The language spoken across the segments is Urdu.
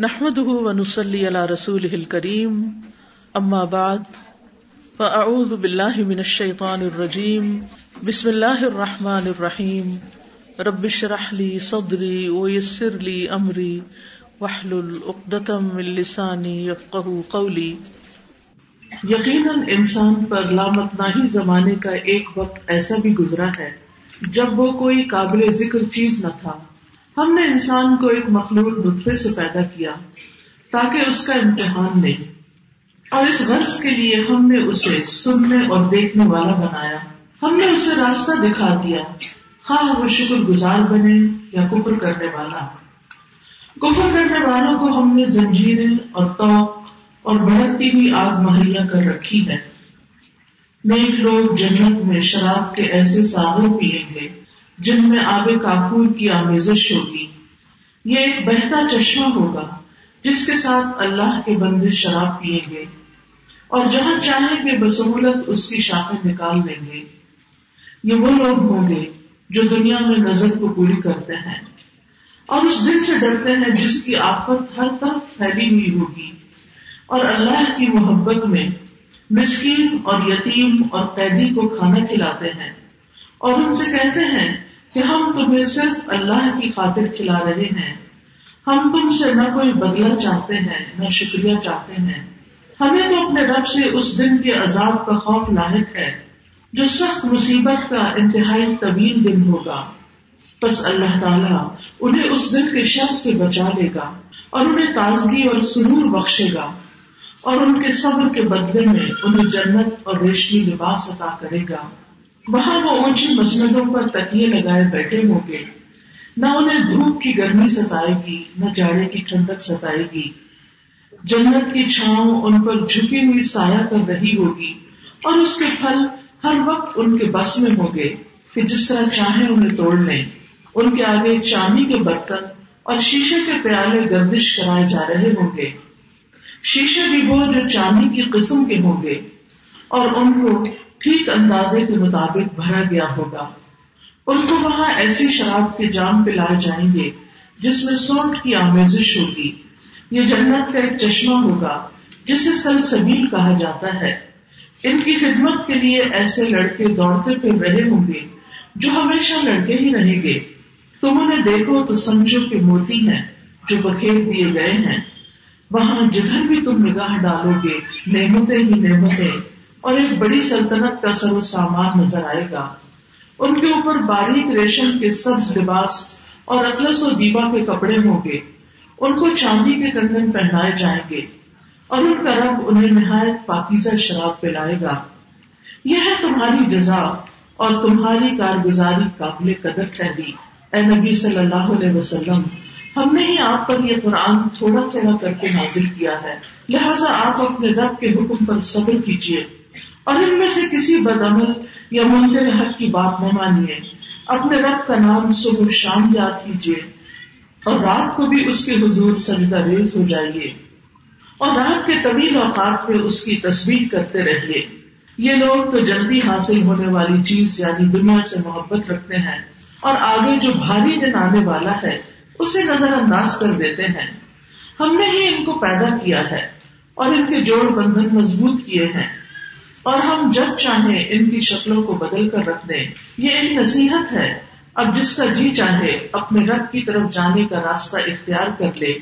نحمده ونصلي على رسوله الكريم. اما بعد فاعوذ بالله من الشيطان الرجيم. بسم الله الرحمن الرحيم. رب اشرح لي صدري ويسر لي امري واحلل عقدة من لساني يفقهوا قولي. یقیناً انسان پر لامتناہی زمانے کا ایک وقت ایسا بھی گزرا ہے جب وہ کوئی قابل ذکر چیز نہ تھا۔ ہم نے انسان کو ایک مخلوق نطفے سے پیدا کیا تاکہ اس کا امتحان لے۔ اور اس غرض کے لیے ہم نے اسے سننے اور دیکھنے والا بنایا۔ ہم نے اسے راستہ دکھا دیا۔ خواہ وہ شکر گزار بنے یا کفر کرنے والا۔ کفر کرنے والوں کو ہم نے زنجیریں اور توق اور بڑھتی ہوئی آگ مہیا کر رکھی ہے نیک لوگ جنت میں شراب کے ایسے ساغر پیئیں گے۔ جن میں آب کافور کی آمیزش ہوگی۔ یہ ایک بہتا چشمہ ہوگا جس کے ساتھ اللہ کے بندے شراب پیئیں گے اور جہاں چاہیں گے بسہولت اس کی شاخیں نکال لیں گے۔ یہ وہ لوگ ہوں گے جو دنیا میں نظر کو پوری کرتے ہیں اور اس دن سے ڈرتے ہیں جس کی آفت ہر طرف پھیلی ہوئی ہوگی۔ اور اللہ کی محبت میں مسکین اور یتیم اور قیدی کو کھانا کھلاتے ہیں اور ان سے کہتے ہیں کہ ہم تمہیں صرف اللہ کی خاطر کھلا رہے ہیں۔ ہم تم سے نہ کوئی بدلہ چاہتے ہیں، نہ شکریہ چاہتے ہیں۔ ہمیں تو اپنے رب سے اس دن کے عذاب کا خوف لاحق ہے، جو سخت مصیبت کا انتہائی طویل دن ہوگا۔ بس اللہ تعالیٰ انہیں اس دن کے شر سے بچا لے گا اور انہیں تازگی اور سرور بخشے گا۔ اور ان کے صبر کے بدلے میں انہیں جنت اور ریشمی لباس عطا کرے گا۔ وہاں وہ اونچی مسندوں پر تکیے لگائے بیٹھے ہوں گے نہ انہیں دھوپ کی گرمی ستائے گی، نہ جاڑے کی ٹھنڈک ستائے گی۔ جنت کی چھاؤں ان پر جھکی ہوئی سایہ کر رہی ہوگی۔ اور اس کے پھل ہر وقت ان کے بس میں ہوں گے کہ جس طرح چاہیں انہیں توڑ لیں۔ ان کے آگے چاندی کے برتن اور شیشے کے پیالے گردش کرائے جا رہے ہوں گے۔ شیشے بھی وہ جو چاندی کی قسم کے ہوں گے۔ اور ان کو ٹھیک اندازے کے مطابق بھرا گیا ہوگا۔ ان کو وہاں ایسی شراب کے جام پلائے جائیں گے جس میں سونٹ کی آمیزش ہوگی۔ یہ جنت کا ایک چشمہ ہوگا، جسے سل سبیل کہا جاتا ہے۔ ان کی خدمت کے لیے ایسے لڑکے دوڑتے پھر رہے ہوں گے جو ہمیشہ لڑکے ہی رہیں گے۔ تم انہیں دیکھو تو سمجھو کہ موتی ہیں جو بکھیر دیے گئے ہیں۔ وہاں جدھر بھی تم نگاہ ڈالو گے، نعمتیں ہی نعمتیں۔ اور ایک بڑی سلطنت کا سر و سامان نظر آئے گا۔ ان کے اوپر باریک ریشم کے سبز لباس اور اطلس و دیوا کے کپڑے ہوں گے۔ ان کو چاندی کے کنگن پہنائے جائیں گے اور ان کا رب انہیں نہایت پاکیزہ شراب پلائے گا۔ یہ ہے تمہاری جزا اور تمہاری کارگزاری قابل قدر ٹھہری اے نبی صلی اللہ علیہ وسلم، ہم نے ہی آپ پر یہ قرآن تھوڑا تھوڑا کر کے نازل کیا ہے۔ لہٰذا آپ اپنے رب کے حکم پر صبر کیجیے۔ اور ان میں سے کسی بدعمل یا منکر حق کی بات نہ مانیے۔ اپنے رب کا نام صبح شام یاد کیجیے اور رات کو بھی اس کے حضور سجدہ ریز ہو جائیے اور رات کے طویل اوقات میں اس کی تصویر کرتے رہیے۔ یہ لوگ تو جلدی حاصل ہونے والی چیز یعنی دنیا سے محبت رکھتے ہیں اور آگے جو بھاری دن آنے والا ہے، اسے نظر انداز کر دیتے ہیں۔ ہم نے ہی ان کو پیدا کیا ہے اور ان کے جوڑ بندھن مضبوط کیے ہیں۔ اور ہم جب چاہیں ان کی شکلوں کو بدل کر رکھ دیں، یہ ایک نصیحت ہے۔ اب جس کا جی چاہے، اپنے رب کی طرف جانے کا راستہ اختیار کر لے۔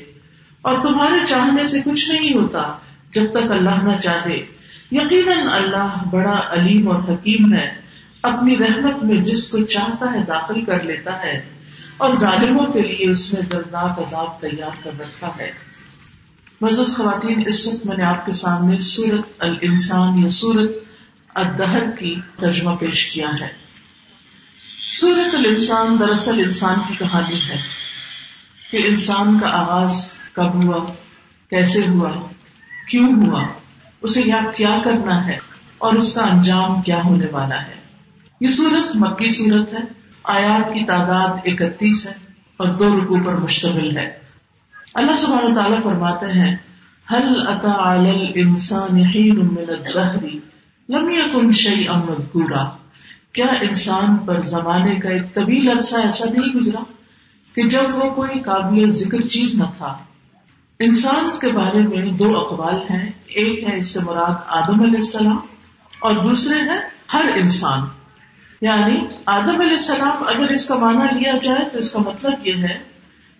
اور تمہارے چاہنے سے کچھ نہیں ہوتا جب تک اللہ نہ چاہے۔ یقیناً اللہ بڑا علیم اور حکیم ہے۔ اپنی رحمت میں جس کو چاہتا ہے داخل کر لیتا ہے اور ظالموں کے لیے اس میں دردناک عذاب تیار کر رکھا ہے۔ مزوز خواتین اس وقت میں نے آپ کے سامنے سورت الانسان یا سورت الدہر کی ترجمہ پیش کیا ہے۔ سورت الانسان دراصل انسان کی کہانی ہے کہ انسان کا آغاز کب ہوا، کیسے ہوا، کیوں ہوا، اسے یاد کیا کرنا ہے اور اس کا انجام کیا ہونے والا ہے۔ یہ سورت مکی سورت ہے، آیات کی تعداد اکتیس ہے اور دو رکو پر مشتمل ہے۔ اللہ سبحانہ تعالیٰ فرماتے ہیں حل اتا انسان لم يكن شيئا مذكورا کیا انسان پر زمانے کا ایک طویل عرصہ ایسا نہیں گزرا کہ جب وہ کوئی قابل ذکر چیز نہ تھا؟ انسان کے بارے میں دو اقوال ہیں، ایک ہے اس سے مراد آدم علیہ السلام اور دوسرے ہے ہر انسان۔ یعنی آدم علیہ السلام اگر اس کا معنی لیا جائے تو اس کا مطلب یہ ہے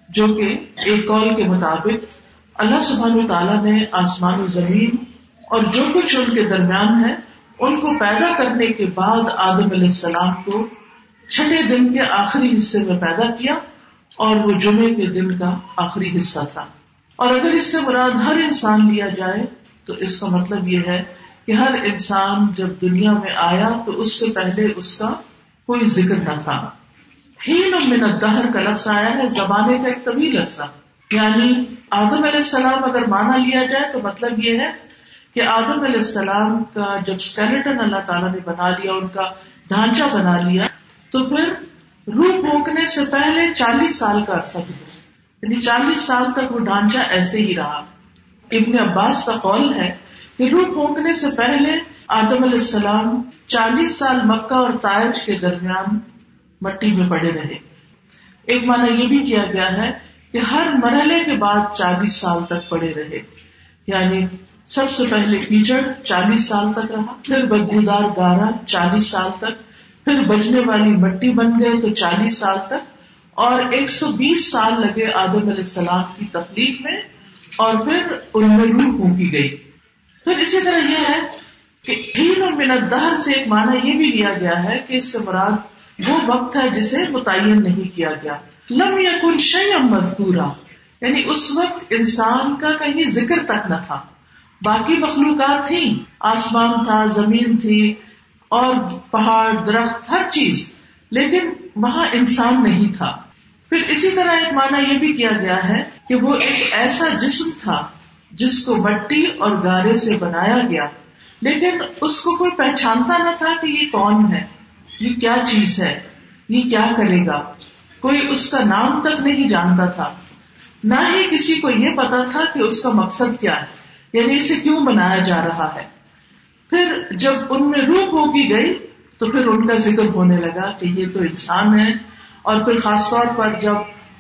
جو کہ ایک قول کے مطابق اللہ سبحان تعالیٰ نے آسمان و زمین اور جو کچھ ان کے درمیان ہے، ان کو پیدا کرنے کے بعد آدم علیہ السلام کو چھٹے دن کے آخری حصے میں پیدا کیا اور وہ جمعے کے دن کا آخری حصہ تھا۔ اور اگر اس سے مراد ہر انسان لیا جائے، تو اس کا مطلب یہ ہے کہ ہر انسان جب دنیا میں آیا، تو اس سے پہلے اس کا کوئی ذکر نہ تھا۔ ہین من الدہر کا لفظ آیا ہے زمانے کا ایک طویل عرصہ یعنی آدم علیہ السلام اگر مانا لیا جائے تو مطلب یہ ہے کہ آدم علیہ السلام کا جب اسکیلیٹن اللہ تعالیٰ نے بنا لیا، ان کا ڈھانچہ بنا لیا، تو پھر روح پھونکنے سے پہلے چالیس سال کا عرصہ گزرا۔ یعنی چالیس سال تک وہ ڈھانچہ ایسے ہی رہا۔ ابن عباس کا قول ہے کہ روح پھونکنے سے پہلے آدم علیہ السلام چالیس سال مکہ اور طائف کے درمیان مٹی میں پڑے رہے۔ ایک معنی یہ بھی کیا گیا ہے کہ ہر مرحلے کے بعد چالیس سال تک پڑے رہے۔ یعنی سب سے پہلے کیچڑ چالیس سال تک رہا، پھر بدبودار گارا چالیس سال تک، پھر بجنے والی مٹی بن گئے تو چالیس سال تک، اور ایک سو بیس سال لگے آدم علیہ السلام کی تخلیق میں، اور پھر ان میں روح پھونکی گئی۔ پھر اسی طرح یہ ہے کہ منت دہر سے ایک معنی یہ بھی لیا گیا ہے کہ اس سے مراد وہ وقت ہے جسے متعین نہیں کیا گیا۔ لم یا شیم مذکورا۔ یعنی اس وقت انسان کا کہیں ذکر تک نہ تھا۔ باقی مخلوقات تھی آسمان تھا، زمین تھی، اور پہاڑ، درخت، ہر چیز۔ لیکن وہاں انسان نہیں تھا۔ پھر اسی طرح ایک معنی یہ بھی کیا گیا ہے کہ وہ ایک ایسا جسم تھا جس کو مٹی اور گارے سے بنایا گیا۔ لیکن اس کو کوئی پہچانتا نہ تھا کہ یہ کون ہے۔ یہ کیا چیز ہے؟ یہ کیا کرے گا؟ کوئی اس کا نام تک نہیں جانتا تھا۔ نہ ہی کسی کو یہ پتا تھا کہ اس کا مقصد کیا ہے یعنی اسے کیوں بنایا جا رہا ہے۔ پھر جب ان میں روح ہوگی گئی، تو پھر ان کا ذکر ہونے لگا کہ یہ تو انسان ہے اور پھر خاص طور پر جب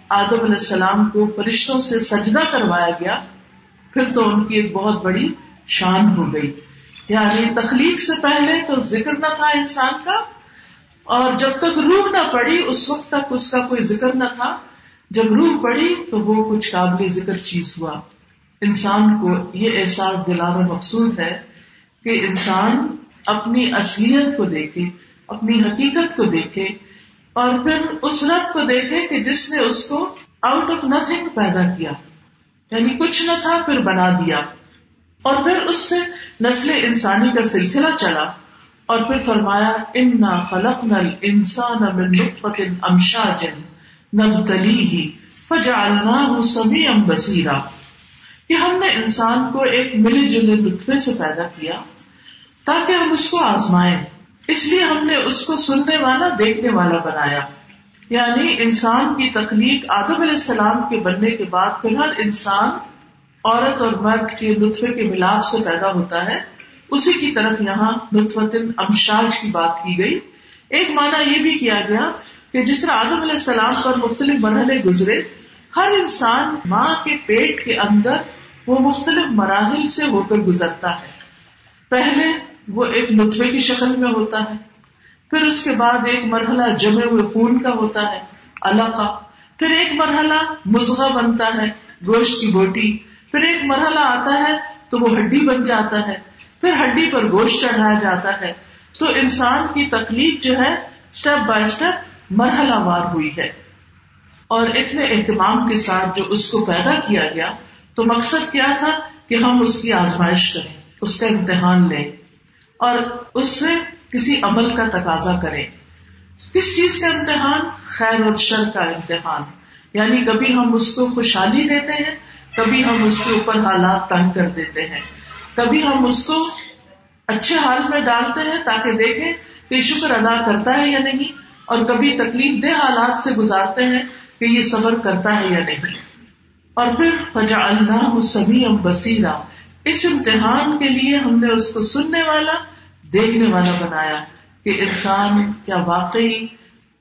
آدم علیہ السلام کو فرشتوں سے سجدہ کروایا گیا، پھر تو ان کی ایک بہت بڑی شان ہو گئی۔ یعنی تخلیق سے پہلے تو ذکر نہ تھا انسان کا اور جب تک روح نہ پڑی، اس وقت تک اس کا کوئی ذکر نہ تھا۔ جب روح پڑی تو وہ کچھ قابل ذکر چیز ہوا۔ انسان کو یہ احساس دلانا مقصود ہے کہ انسان اپنی اصلیت کو دیکھے، اپنی حقیقت کو دیکھے اور پھر اس رب کو دیکھے کہ جس نے اس کو آؤٹ آف نتھنگ پیدا کیا۔ یعنی کچھ نہ تھا، پھر بنا دیا۔ اور پھر اس سے نسل انسانی کا سلسلہ چلا۔ اور پھر فرمایا انا خلق نل انسان بسیرا کہ ہم نے انسان کو ایک ملے جلے لطفے سے پیدا کیا تاکہ ہم اس کو آزمائیں۔ اس لیے ہم نے اس کو سننے والا، دیکھنے والا بنایا۔ یعنی انسان کی تخلیق آدم علیہ السلام کے بننے کے بعد فی الحال انسان، عورت اور مرد کے لطفے کے ملاپ سے پیدا ہوتا ہے۔ اسی کی طرف یہاں لطفتن امشاج کی بات کی گئی۔ ایک معنی یہ بھی کیا گیا کہ جس طرح آدم علیہ السلام پر مختلف مرحلے گزرے، ہر انسان ماں کے پیٹ کے اندر وہ مختلف مراحل سے ہو کر گزرتا ہے۔ پہلے وہ ایک نطفے کی شکل میں ہوتا ہے، پھر اس کے بعد ایک مرحلہ جمے ہوئے خون کا ہوتا ہے اللہ کا پھر ایک مرحلہ مزغہ بنتا ہے، گوشت کی بوٹی۔ پھر ایک مرحلہ آتا ہے تو وہ ہڈی بن جاتا ہے۔ پھر ہڈی پر گوشت چڑھایا جاتا ہے۔ تو انسان کی تکلیف جو ہے اسٹیپ بائی اسٹیپ مرحلہ وار ہوئی ہے۔ اور اتنے اہتمام کے ساتھ جو اس کو پیدا کیا گیا، تو مقصد کیا تھا؟ کہ ہم اس کی آزمائش کریں، اس کا امتحان لیں اور اس سے کسی عمل کا تقاضا کرے کس چیز کا امتحان؟ خیر اور شر کا امتحان۔ یعنی کبھی ہم اس کو خوشحالی دیتے ہیں، کبھی ہم اس کے اوپر حالات تنگ کر دیتے ہیں۔ کبھی ہم اس کو اچھے حال میں ڈالتے ہیں تاکہ دیکھیں کہ شکر ادا کرتا ہے یا نہیں اور کبھی تکلیف دہ حالات سے گزارتے ہیں کہ یہ صبر کرتا ہے یا نہیں۔ اور پھر فجا اللہ سبھی ام بسیرا اس امتحان کے لیے ہم نے اس کو سننے والا، دیکھنے والا بنایا کہ انسان کیا واقعی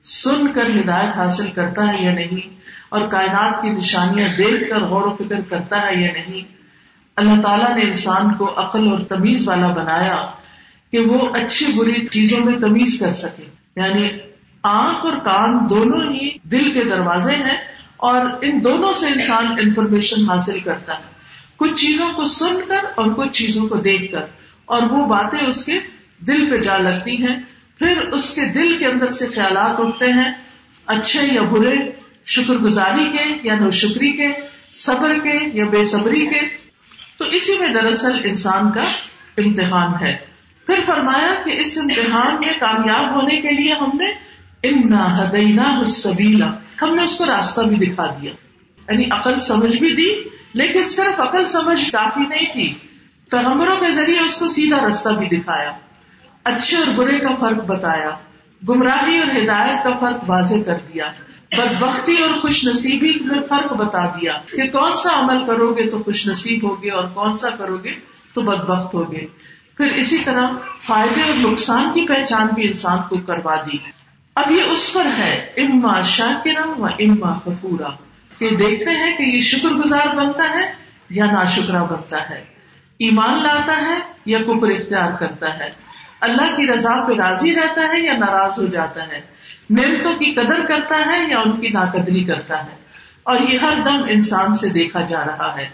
سن کر ہدایت حاصل کرتا ہے یا نہیں اور کائنات کی نشانیاں دیکھ کر غور و فکر کرتا ہے یا نہیں۔ اللہ تعالیٰ نے انسان کو عقل اور تمیز والا بنایا کہ وہ اچھی بری چیزوں میں تمیز کر سکے۔ یعنی آنکھ اور کان دونوں ہی دل کے دروازے ہیں اور ان دونوں سے انسان انفارمیشن حاصل کرتا ہے۔ کچھ چیزوں کو سن کر اور کچھ چیزوں کو دیکھ کر۔ اور وہ باتیں اس کے دل پہ جا لگتی ہیں۔ پھر اس کے دل کے اندر سے خیالات اٹھتے ہیں۔ اچھے یا برے شکر گزاری کے یا نو شکری کے، صبر کے یا بے صبری کے۔ تو اسی میں دراصل انسان کا امتحان ہے۔ پھر فرمایا کہ اس امتحان میں کامیاب ہونے کے لیے ہم نے امنا ہدینا سبیلا ہم نے اس کو راستہ بھی دکھا دیا۔ یعنی عقل سمجھ بھی دی، لیکن صرف عقل سمجھ کافی نہیں تھی۔ پیغمبروں کے ذریعے اس کو سیدھا راستہ بھی دکھایا۔ اچھے اور برے کا فرق بتایا۔ گمراہی اور ہدایت کا فرق واضح کر دیا۔ بد بختی اور خوش نصیبی میں فرق بتا دیا کہ کون سا عمل کرو گے تو خوش نصیب ہوگے اور کون سا کرو گے تو بد بخت ہوگے پھر اسی طرح فائدے اور نقصان کی پہچان بھی انسان کو کروا دی۔ اب یہ اس پر ہے، اما شاکرا و اما کفورا۔ کہ دیکھتے ہیں کہ یہ شکر گزار بنتا ہے یا ناشکرا بنتا ہے۔ ایمان لاتا ہے یا کفر اختیار کرتا ہے۔ اللہ کی رضا پہ راضی رہتا ہے یا ناراض ہو جاتا ہے؟ نعمتوں کی قدر کرتا ہے یا ان کی ناقدری کرتا ہے؟ اور یہ ہر دم انسان سے دیکھا جا رہا ہے۔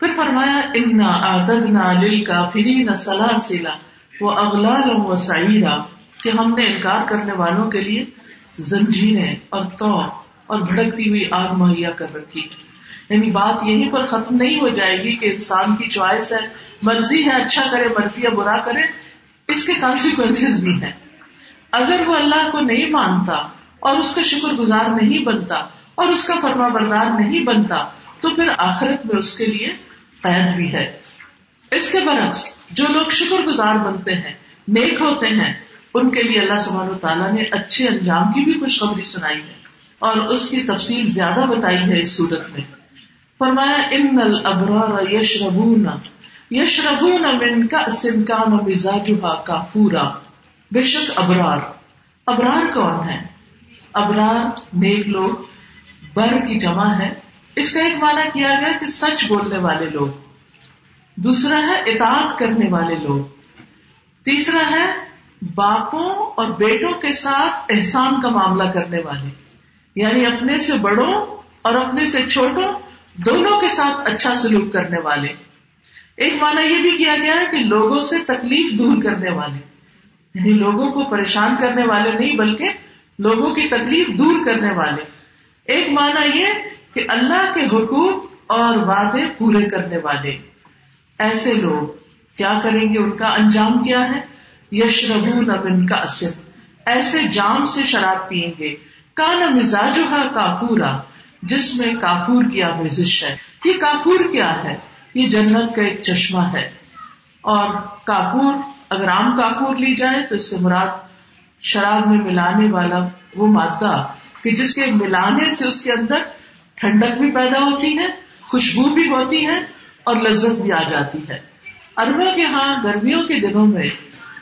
پھر فرمایا، انا آدنا لل کا نہ سلا وہ کہ ہم نے انکار کرنے والوں کے لیے زنجیریں اور تو اور بھڑکتی ہوئی آگ مہیا کر رکھی۔ یعنی بات یہیں پر ختم نہیں ہو جائے گی کہ انسان کی چوائس ہے، مرضی ہے اچھا کرے، مرضی یا برا کرے اس کے کانسیکوینس بھی ہیں۔ اگر وہ اللہ کو نہیں مانتا اور اس کا شکر گزار نہیں بنتا اور اس کا فرما بردار نہیں بنتا، تو پھر آخرت میں اس کے لیے قید بھی ہے۔ اس کے برعکس، جو لوگ شکر گزار بنتے ہیں، نیک ہوتے ہیں، ان کے لیے اللہ سبحانہ تعالیٰ نے اچھے انجام کی بھی خوشخبری سنائی ہے اور اس کی تفصیل زیادہ بتائی ہے اس صورت میں۔ فرمایا، ان الابرار یشربون یشربون من کأس کان مزاجها کافورا۔ بے شک ابرار۔ ابرار کون ہے؟ ابرار نیک لوگ بر کی جمع ہے۔ اس کا ایک معنی کیا گیا کہ سچ بولنے والے لوگ۔ دوسرا ہے اطاعت کرنے والے لوگ۔ تیسرا ہے باپوں اور بیٹوں کے ساتھ احسان کا معاملہ کرنے والے۔ یعنی اپنے سے بڑوں اور اپنے سے چھوٹوں، دونوں کے ساتھ اچھا سلوک کرنے والے۔ ایک مانا یہ بھی کیا گیا ہے کہ لوگوں سے تکلیف دور کرنے والے یعنی لوگوں کو پریشان کرنے والے نہیں، بلکہ لوگوں کی تکلیف دور کرنے والے۔ ایک مانا یہ کہ اللہ کے حقوق اور وعدے پورے کرنے والے۔ ایسے لوگ کیا کریں گے؟ ان کا انجام کیا ہے؟ یشربو نبن کا اصل ایسے جام سے شراب پیئیں گے۔ کانا مزاج کافورا، جس میں کافور کی آمیزش ہے۔ یہ کافور کیا ہے؟ یہ جنت کا ایک چشمہ ہے۔ اور کافور اگر عام کافور لی جائے تو اس سے مراد شراب میں ملانے والا وہ مادہ کہ جس کے ملانے سے اس کے اندر ٹھنڈک بھی پیدا ہوتی ہے، خوشبو بھی ہوتی ہے اور لذت بھی آ جاتی ہے۔ اربوں کے ہاں گرمیوں کے دنوں میں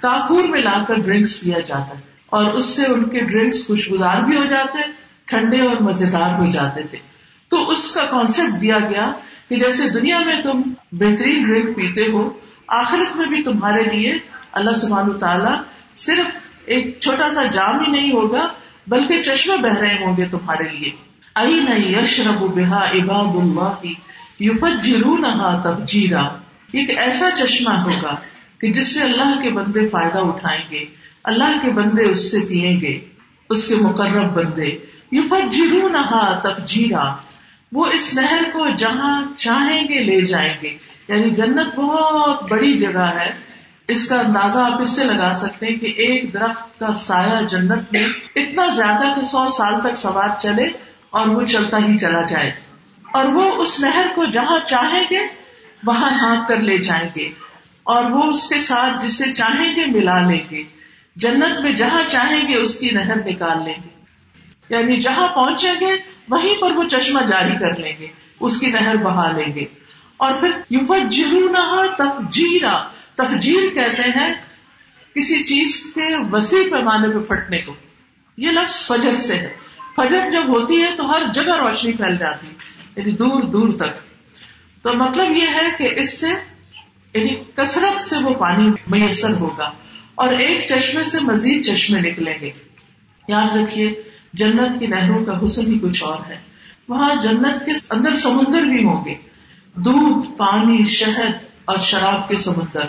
کافور میں لا کر ڈرنکس پیا جاتا ہے اور اس سے ان کے ڈرنکس خوشگوار بھی ہو جاتے، ٹھنڈے اور مزیدار ہو جاتے تھے۔ تو اس کا کانسیپٹ دیا گیا کہ جیسے دنیا میں تم بہترین ڈرنک پیتے ہو، آخرت میں بھی تمہارے لیے اللہ سبحان تعالیٰ صرف ایک چھوٹا سا جام ہی نہیں ہوگا، بلکہ چشمے بہ رہے ہوں گے تمہارے لیے۔ ائی نہیں یش رب بحا اباد اللہ یوفت جرو نہ تب جیرا ایک ایسا چشمہ ہوگا کہ جس سے اللہ کے بندے فائدہ اٹھائیں گے، اللہ کے بندے اس سے پیئیں گے، اس کے مقرب بندے۔ یو فرو نہا تفجیرا۔ وہ اس نہر کو جہاں چاہیں گے لے جائیں گے۔ یعنی جنت بہت بڑی جگہ ہے۔ اس کا اندازہ آپ اس سے لگا سکتے ہیں کہ ایک درخت کا سایہ جنت میں اتنا زیادہ کہ سو سال تک سوار چلے اور وہ چلتا ہی چلا جائے۔ اور وہ اس نہر کو جہاں چاہیں گے، وہاں ہانپ کر لے جائیں گے۔ اور وہ اس کے ساتھ جسے چاہیں گے ملا لیں گے۔ جنت میں جہاں چاہیں گے، اس کی نہر نکال لیں گے۔ یعنی جہاں پہنچیں گے وہیں پر وہ چشمہ جاری کر لیں گے، اس کی نہر بہا لیں گے۔ اور پھر یو تفجیرا، تفجیر کہتے ہیں کسی چیز کے وسیع پیمانے پہ پھٹنے کو۔ یہ لفظ فجر سے ہے۔ فجر جب ہوتی ہے تو ہر جگہ روشنی پھیل جاتی یعنی دور دور تک۔ تو مطلب یہ ہے کہ اس سے یعنی کثرت سے وہ پانی میسر ہوگا۔ اور ایک چشمے سے مزید چشمے نکلیں گے۔ یاد رکھیے جنت کی نہروں کا حسن ہی کچھ اور ہے۔ وہاں جنت کے اندر سمندر بھی ہوں گے۔ دودھ، پانی، شہد اور شراب کے سمندر۔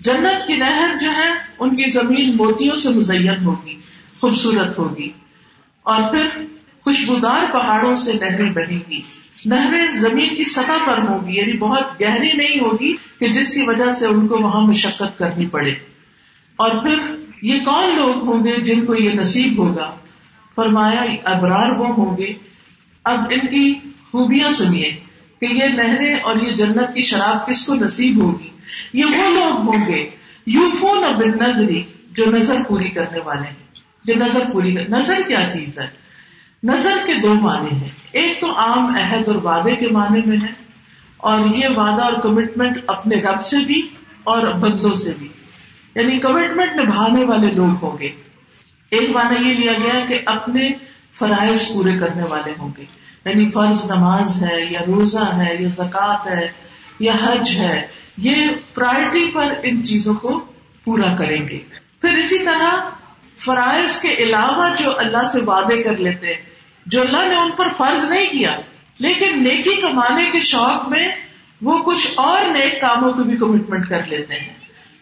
جنت کی نہر جو ہے، ان کی زمین موتیوں سے مزین ہوگی، خوبصورت ہوگی۔ اور پھر خوشبودار پہاڑوں سے نہریں بہیں گی۔ نہریں زمین کی سطح پر ہوگی یعنی بہت گہری نہیں ہوگی کہ جس کی وجہ سے ان کو وہاں مشقت کرنی پڑے۔ اور پھر یہ کون لوگ ہوں گے جن کو یہ نصیب ہوگا؟ فرمایا ابرار وہ ہوں گے۔ اب ان کی خوبیاں سنیے کہ یہ نہریں اور یہ جنت کی شراب کس کو نصیب ہوگی؟ یہ وہ لوگ ہوں گے یو فون اب نظری، جو نظر پوری کرنے والے ہیں۔ جو نظر پوری کر نظر کیا چیز ہے؟ نظر کے دو معنی ہیں۔ ایک تو عام عہد اور وعدے کے معنی میں ہے، اور یہ وعدہ اور کمٹمنٹ اپنے رب سے بھی اور بندوں سے بھی۔ یعنی کمٹمنٹ نبھانے والے لوگ ہوں گے۔ ایک معنی یہ لیا گیا کہ اپنے فرائض پورے کرنے والے ہوں گے۔ یعنی فرض نماز ہے یا روزہ ہے یا زکوٰۃ ہے یا حج ہے، یہ پرائرٹی پر ان چیزوں کو پورا کریں گے۔ پھر اسی طرح فرائض کے علاوہ جو اللہ سے وعدے کر لیتے ہیں، جو اللہ نے ان پر فرض نہیں کیا، لیکن نیکی کمانے کے شوق میں وہ کچھ اور نیک کاموں کو بھی کمٹمنٹ کر لیتے ہیں۔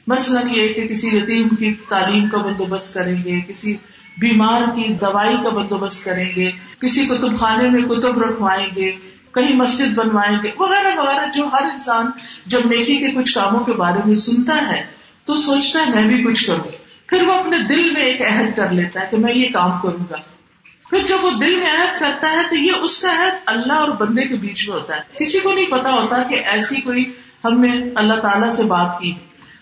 مثلاً یہ کہ کسی یتیم کی تعلیم کا بندوبست کریں گے، کسی بیمار کی دوائی کا بندوبست کریں گے، کسی کتب خانے میں کتب رکھوائیں گے، کہیں مسجد بنوائیں گے، وغیرہ وغیرہ، جو ہر انسان جب نیکی کے کچھ کاموں کے بارے میں سنتا ہے تو سوچتا ہے میں بھی کچھ کروں۔ پھر وہ اپنے دل میں ایک عہد کر لیتا ہے کہ میں یہ کام کروں گا۔ پھر جب وہ دل میں عہد کرتا ہے تو یہ اس کا عہد اللہ اور بندے کے بیچ میں ہوتا ہے۔ کسی کو نہیں پتا ہوتا کہ ایسی کوئی ہم نے اللہ تعالیٰ سے بات کی۔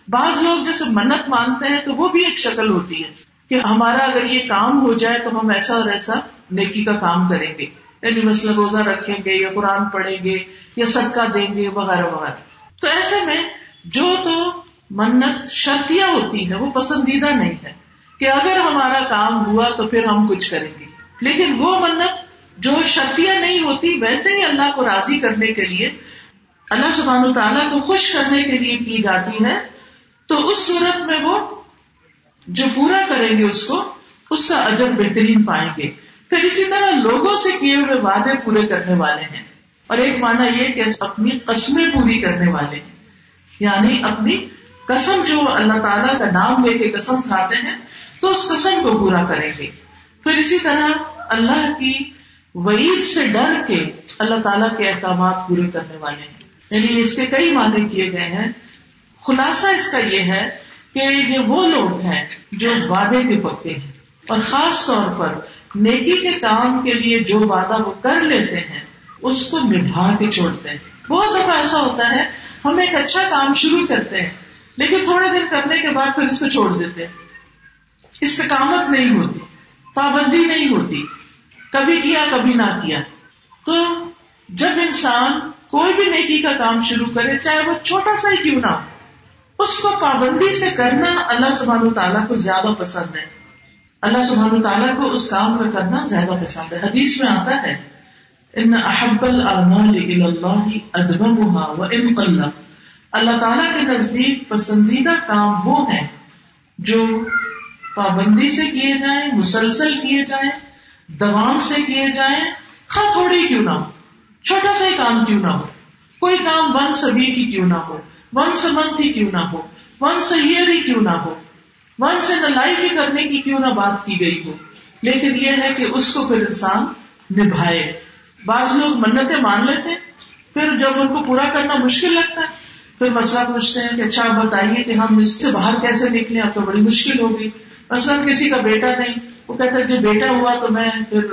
بعض لوگ جیسے منت مانتے ہیں تو وہ بھی ایک شکل ہوتی ہے کہ ہمارا اگر یہ کام ہو جائے تو ہم ایسا اور ایسا نیکی کا کام کریں گے۔ یعنی مسئلہ روزہ رکھیں گے یا قرآن پڑھیں گے یا صدقہ دیں گے وغیرہ وغیرہ۔ تو ایسے میں جو تو منت شرطیاں ہوتی ہے وہ پسندیدہ نہیں ہے کہ اگر ہمارا کام ہوا تو پھر ہم کچھ کریں گے۔ لیکن وہ منت جو شرطیاں نہیں ہوتی، ویسے ہی اللہ کو راضی کرنے کے لیے اللہ سبحانہ تعالیٰ کو خوش کرنے کے لیے کی جاتی ہے۔ تو اس صورت میں وہ جو پورا کریں گے اس کو، اس کا اجر بہترین پائیں گے۔ پھر اسی طرح لوگوں سے کیے ہوئے وعدے پورے کرنے والے ہیں۔ اور ایک مانا یہ کہ اپنی قسمیں پوری کرنے والے ہیں۔ یعنی اپنی قسم جو اللہ تعالیٰ کا نام لے کے قسم کھاتے ہیں، تو اس قسم کو پورا کریں گے۔ پھر اسی طرح اللہ کی وعید سے ڈر کے اللہ تعالیٰ کے احکامات پورے کرنے والے ہیں۔ یعنی اس کے کئی معنی کیے گئے ہیں۔ خلاصہ اس کا یہ ہے کہ یہ وہ لوگ ہیں جو وعدے کے پکے ہیں۔ اور خاص طور پر نیکی کے کام کے لیے جو وعدہ وہ کر لیتے ہیں، اس کو نبھا کے چھوڑتے ہیں۔ بہت دفعہ ایسا ہوتا ہے، ہم ایک اچھا کام شروع کرتے ہیں، لیکن تھوڑے دن کرنے کے بعد پھر اس کو چھوڑ دیتے ہیں۔ استقامت نہیں ہوتی، پابندی نہیں ہوتی، کبھی کیا، کبھی نہ کیا۔ تو جب انسان کوئی بھی نیکی کا کام شروع کرے، چاہے وہ چھوٹا سا ہی کیوں نہ ہو اس کو پابندی سے کرنا اللہ سبحان تعالیٰ کو زیادہ پسند ہے۔ اللہ سبحان تعالیٰ کو اس کام میں کرنا زیادہ پسند ہے۔ حدیث میں آتا ہے، ان احب اللہ تعالیٰ کے نزدیک پسندیدہ کام وہ ہیں جو پابندی سے کیے جائیں، مسلسل کیے جائیں، دوام سے کیے جائیں۔ خا تھوڑی کیوں نہ ہو، چھوٹا سا ہی کام کیوں نہ ہو، کوئی کام ون سبھی کی کیوں نہ ہو۔ ونس اے منتھ ہی کیوں نہ ہو ونس اے ایئر ہی کیوں نہ ہو ونس ان لائف ہی کرنے کی کیوں نہ بات کی گئی ہو لیکن یہ ہے کہ اس کو پھر انسان نبھائے بعض لوگ منتیں مان لیتے ہیں پھر جب ان کو پورا کرنا مشکل لگتا ہے پھر مسئلہ پوچھتے ہیں کہ اچھا بتائیے کہ ہم اس سے باہر کیسے نکلے اب تو بڑی مشکل ہوگی مثلاً کسی کا بیٹا نہیں وہ کہتا ہے جب بیٹا ہوا تو میں پھر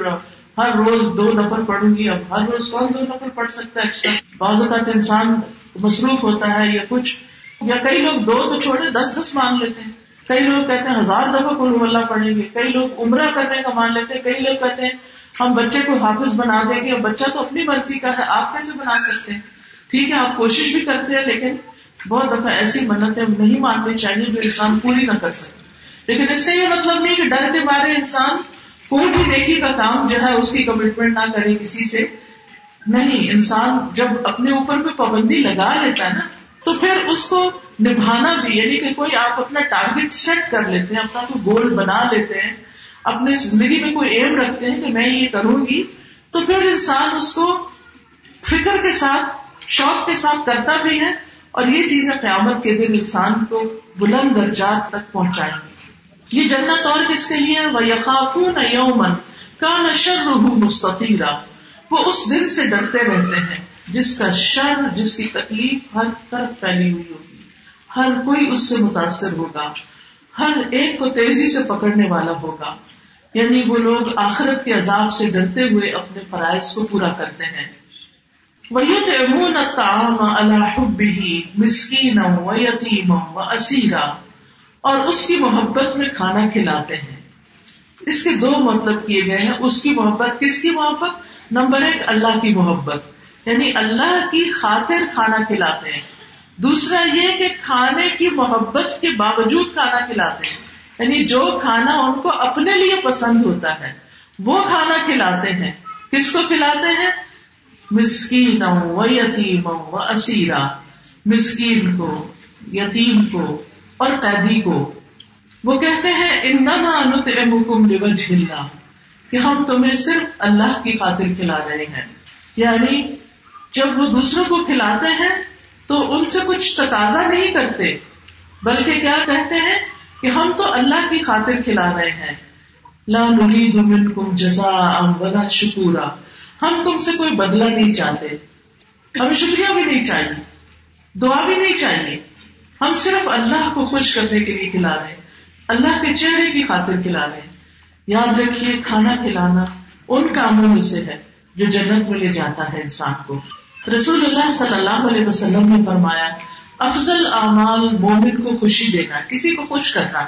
ہر روز دو نفر پڑھوں گی، اب ہر روز کون دو نفر پڑھ سکتا ہے؟ ایکسٹرا بعض اوقات انسان مصروف ہوتا ہے یا کچھ، یا کئی لوگ دو تو چھوڑے، دس دس مان لیتے ہیں۔ کئی لوگ کہتے ہیں ہزار دفعہ کو اللہ پڑھیں گے۔ کئی لوگ عمرہ کرنے کا مان لیتے ہیں۔ کئی لوگ کہتے ہیں ہم بچے کو حافظ بنا دیں گے۔ بچہ تو اپنی مرضی کا ہے، آپ کیسے بنا سکتے ہیں؟ ٹھیک ہے، آپ کوشش بھی کرتے ہیں، لیکن بہت دفعہ ایسی منتیں نہیں ماننی چاہیے جو انسان پوری نہ کر سکے۔ لیکن اس سے یہ مطلب نہیں کہ ڈر کے مارے انسان کوئی بھی نیکی کا کام جو ہے، اس کی کمٹمنٹ نہ کرے کسی سے۔ نہیں، انسان جب اپنے اوپر کوئی پابندی لگا لیتا ہے نا، تو پھر اس کو نبھانا بھی یعنی کہ کوئی آپ اپنا ٹارگیٹ سیٹ کر لیتے ہیں، اپنا کوئی گول بنا لیتے ہیں، اپنے زندگی میں کوئی ایم رکھتے ہیں کہ میں یہ کروں گی۔ تو پھر انسان اس کو فکر کے ساتھ، شوق کے ساتھ کرتا بھی ہے اور یہ چیزیں قیامت کے دن انسان کو بلند درجات تک پہنچائیں گی۔ یہ جنت اور کس کے لیے وہ یقاف نہ یومن کا نشر مستطیرہ وہ اس دن سے ڈرتے رہتے ہیں، جس کا شر، جس کی تکلیف ہر طرف پھیلی ہوئی ہوگی۔ ہر کوئی اس سے متاثر ہوگا، ہر ایک کو تیزی سے پکڑنے والا ہوگا۔ یعنی وہ لوگ آخرت کے عذاب سے ڈرتے ہوئے اپنے فرائض کو پورا کرتے ہیں۔ امون تام بھی مسکین و یتیم و اسیرا اور اس کی محبت میں کھانا کھلاتے ہیں۔ اس کے دو مطلب کیے گئے ہیں، اس کی محبت، کس کی محبت؟ نمبر ایک، اللہ کی محبت۔ یعنی اللہ کی خاطر کھانا کھلاتے ہیں۔ دوسرا یہ کہ کھانے کی محبت کے باوجود کھانا کھلاتے ہیں۔ یعنی جو کھانا ان کو اپنے لیے پسند ہوتا ہے، وہ کھانا کھلاتے ہیں۔ کس کو کھلاتے ہیں؟ مسکین و یتیم و اسیرا۔ مسکین کو، یتیم کو۔ اور قیدی کو۔ وہ کہتے ہیں، انما نطعمکم لوجه اللہ کہ ہم تمہیں صرف اللہ کی خاطر کھلا رہے ہیں۔ یعنی جب وہ دوسروں کو کھلاتے ہیں، تو ان سے کچھ تقاضا نہیں کرتے۔ بلکہ کیا کہتے ہیں؟ کہ ہم تو اللہ کی خاطر کھلا رہے ہیں۔ لا نريد منكم جزاء ولا شکورا۔ ہم تم سے کوئی بدلہ نہیں چاہتے۔ ہمیں شکریہ بھی نہیں چاہیے۔ دعا بھی نہیں چاہیے۔ ہم صرف اللہ کو خوش کرنے کے لیے کھلا رہے ہیں۔ اللہ کے چہرے کی خاطر کھلا رہے ہیں۔ یاد رکھیے، کھانا کھلانا ان کاموں میں سے ہے جو جنت میں لے جاتا ہے انسان کو۔ رسول اللہ صلی اللہ علیہ وسلم نے فرمایا، افضل اعمال مومن کو خوشی دینا، کسی کو خوش کرنا۔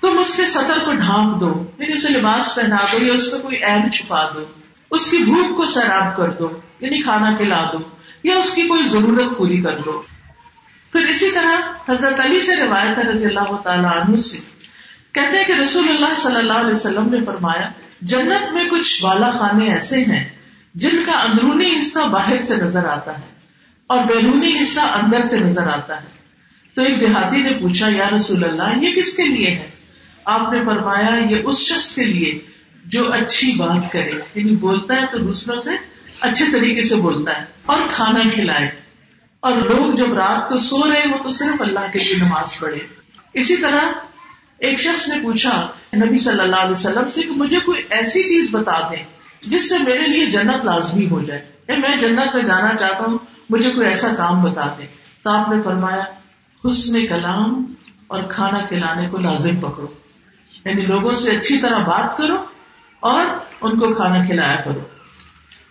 تم اس کے سطر کو ڈھانپ دو یعنی اسے لباس پہنا دو یا اس پہ کوئی اہم چھپا دو۔ اس کی بھوک کو سیراب کر دو یعنی کھانا کھلا دو، یا اس کی کوئی ضرورت پوری کر دو۔ پھر اسی طرح حضرت علی سے روایت ہے رضی اللہ تعالیٰ عنہ سے۔ کہتے ہیں کہ رسول اللہ صلی اللہ علیہ وسلم نے فرمایا، جنت میں کچھ بالا خانے ایسے ہیں جن کا اندرونی حصہ باہر سے نظر آتا ہے اور بیرونی حصہ اندر سے نظر آتا ہے۔ تو ایک دیہاتی نے پوچھا، یا رسول اللہ، یہ کس کے لیے ہے؟ آپ نے فرمایا، یہ اس شخص کے لیے جو اچھی بات کرے یعنی بولتا ہے تو دوسروں سے اچھے طریقے سے بولتا ہے اور کھانا کھلائے۔ اور لوگ جب رات کو سو رہے ہو تو صرف اللہ کے لیے نماز پڑھے۔ اسی طرح ایک شخص نے پوچھا، نبی صلی اللہ علیہ وسلم سے کہ مجھے کوئی ایسی چیز بتا دیں جس سے میرے لیے جنت لازمی ہو جائے۔ میں جنت میں جانا چاہتا ہوں، مجھے کوئی ایسا کام بتا دے تو آپ نے فرمایا، حسن کلام اور کھانا کھلانے کو لازم پکڑو۔ یعنی لوگوں سے اچھی طرح بات کرو اور ان کو کھانا کھلایا کرو۔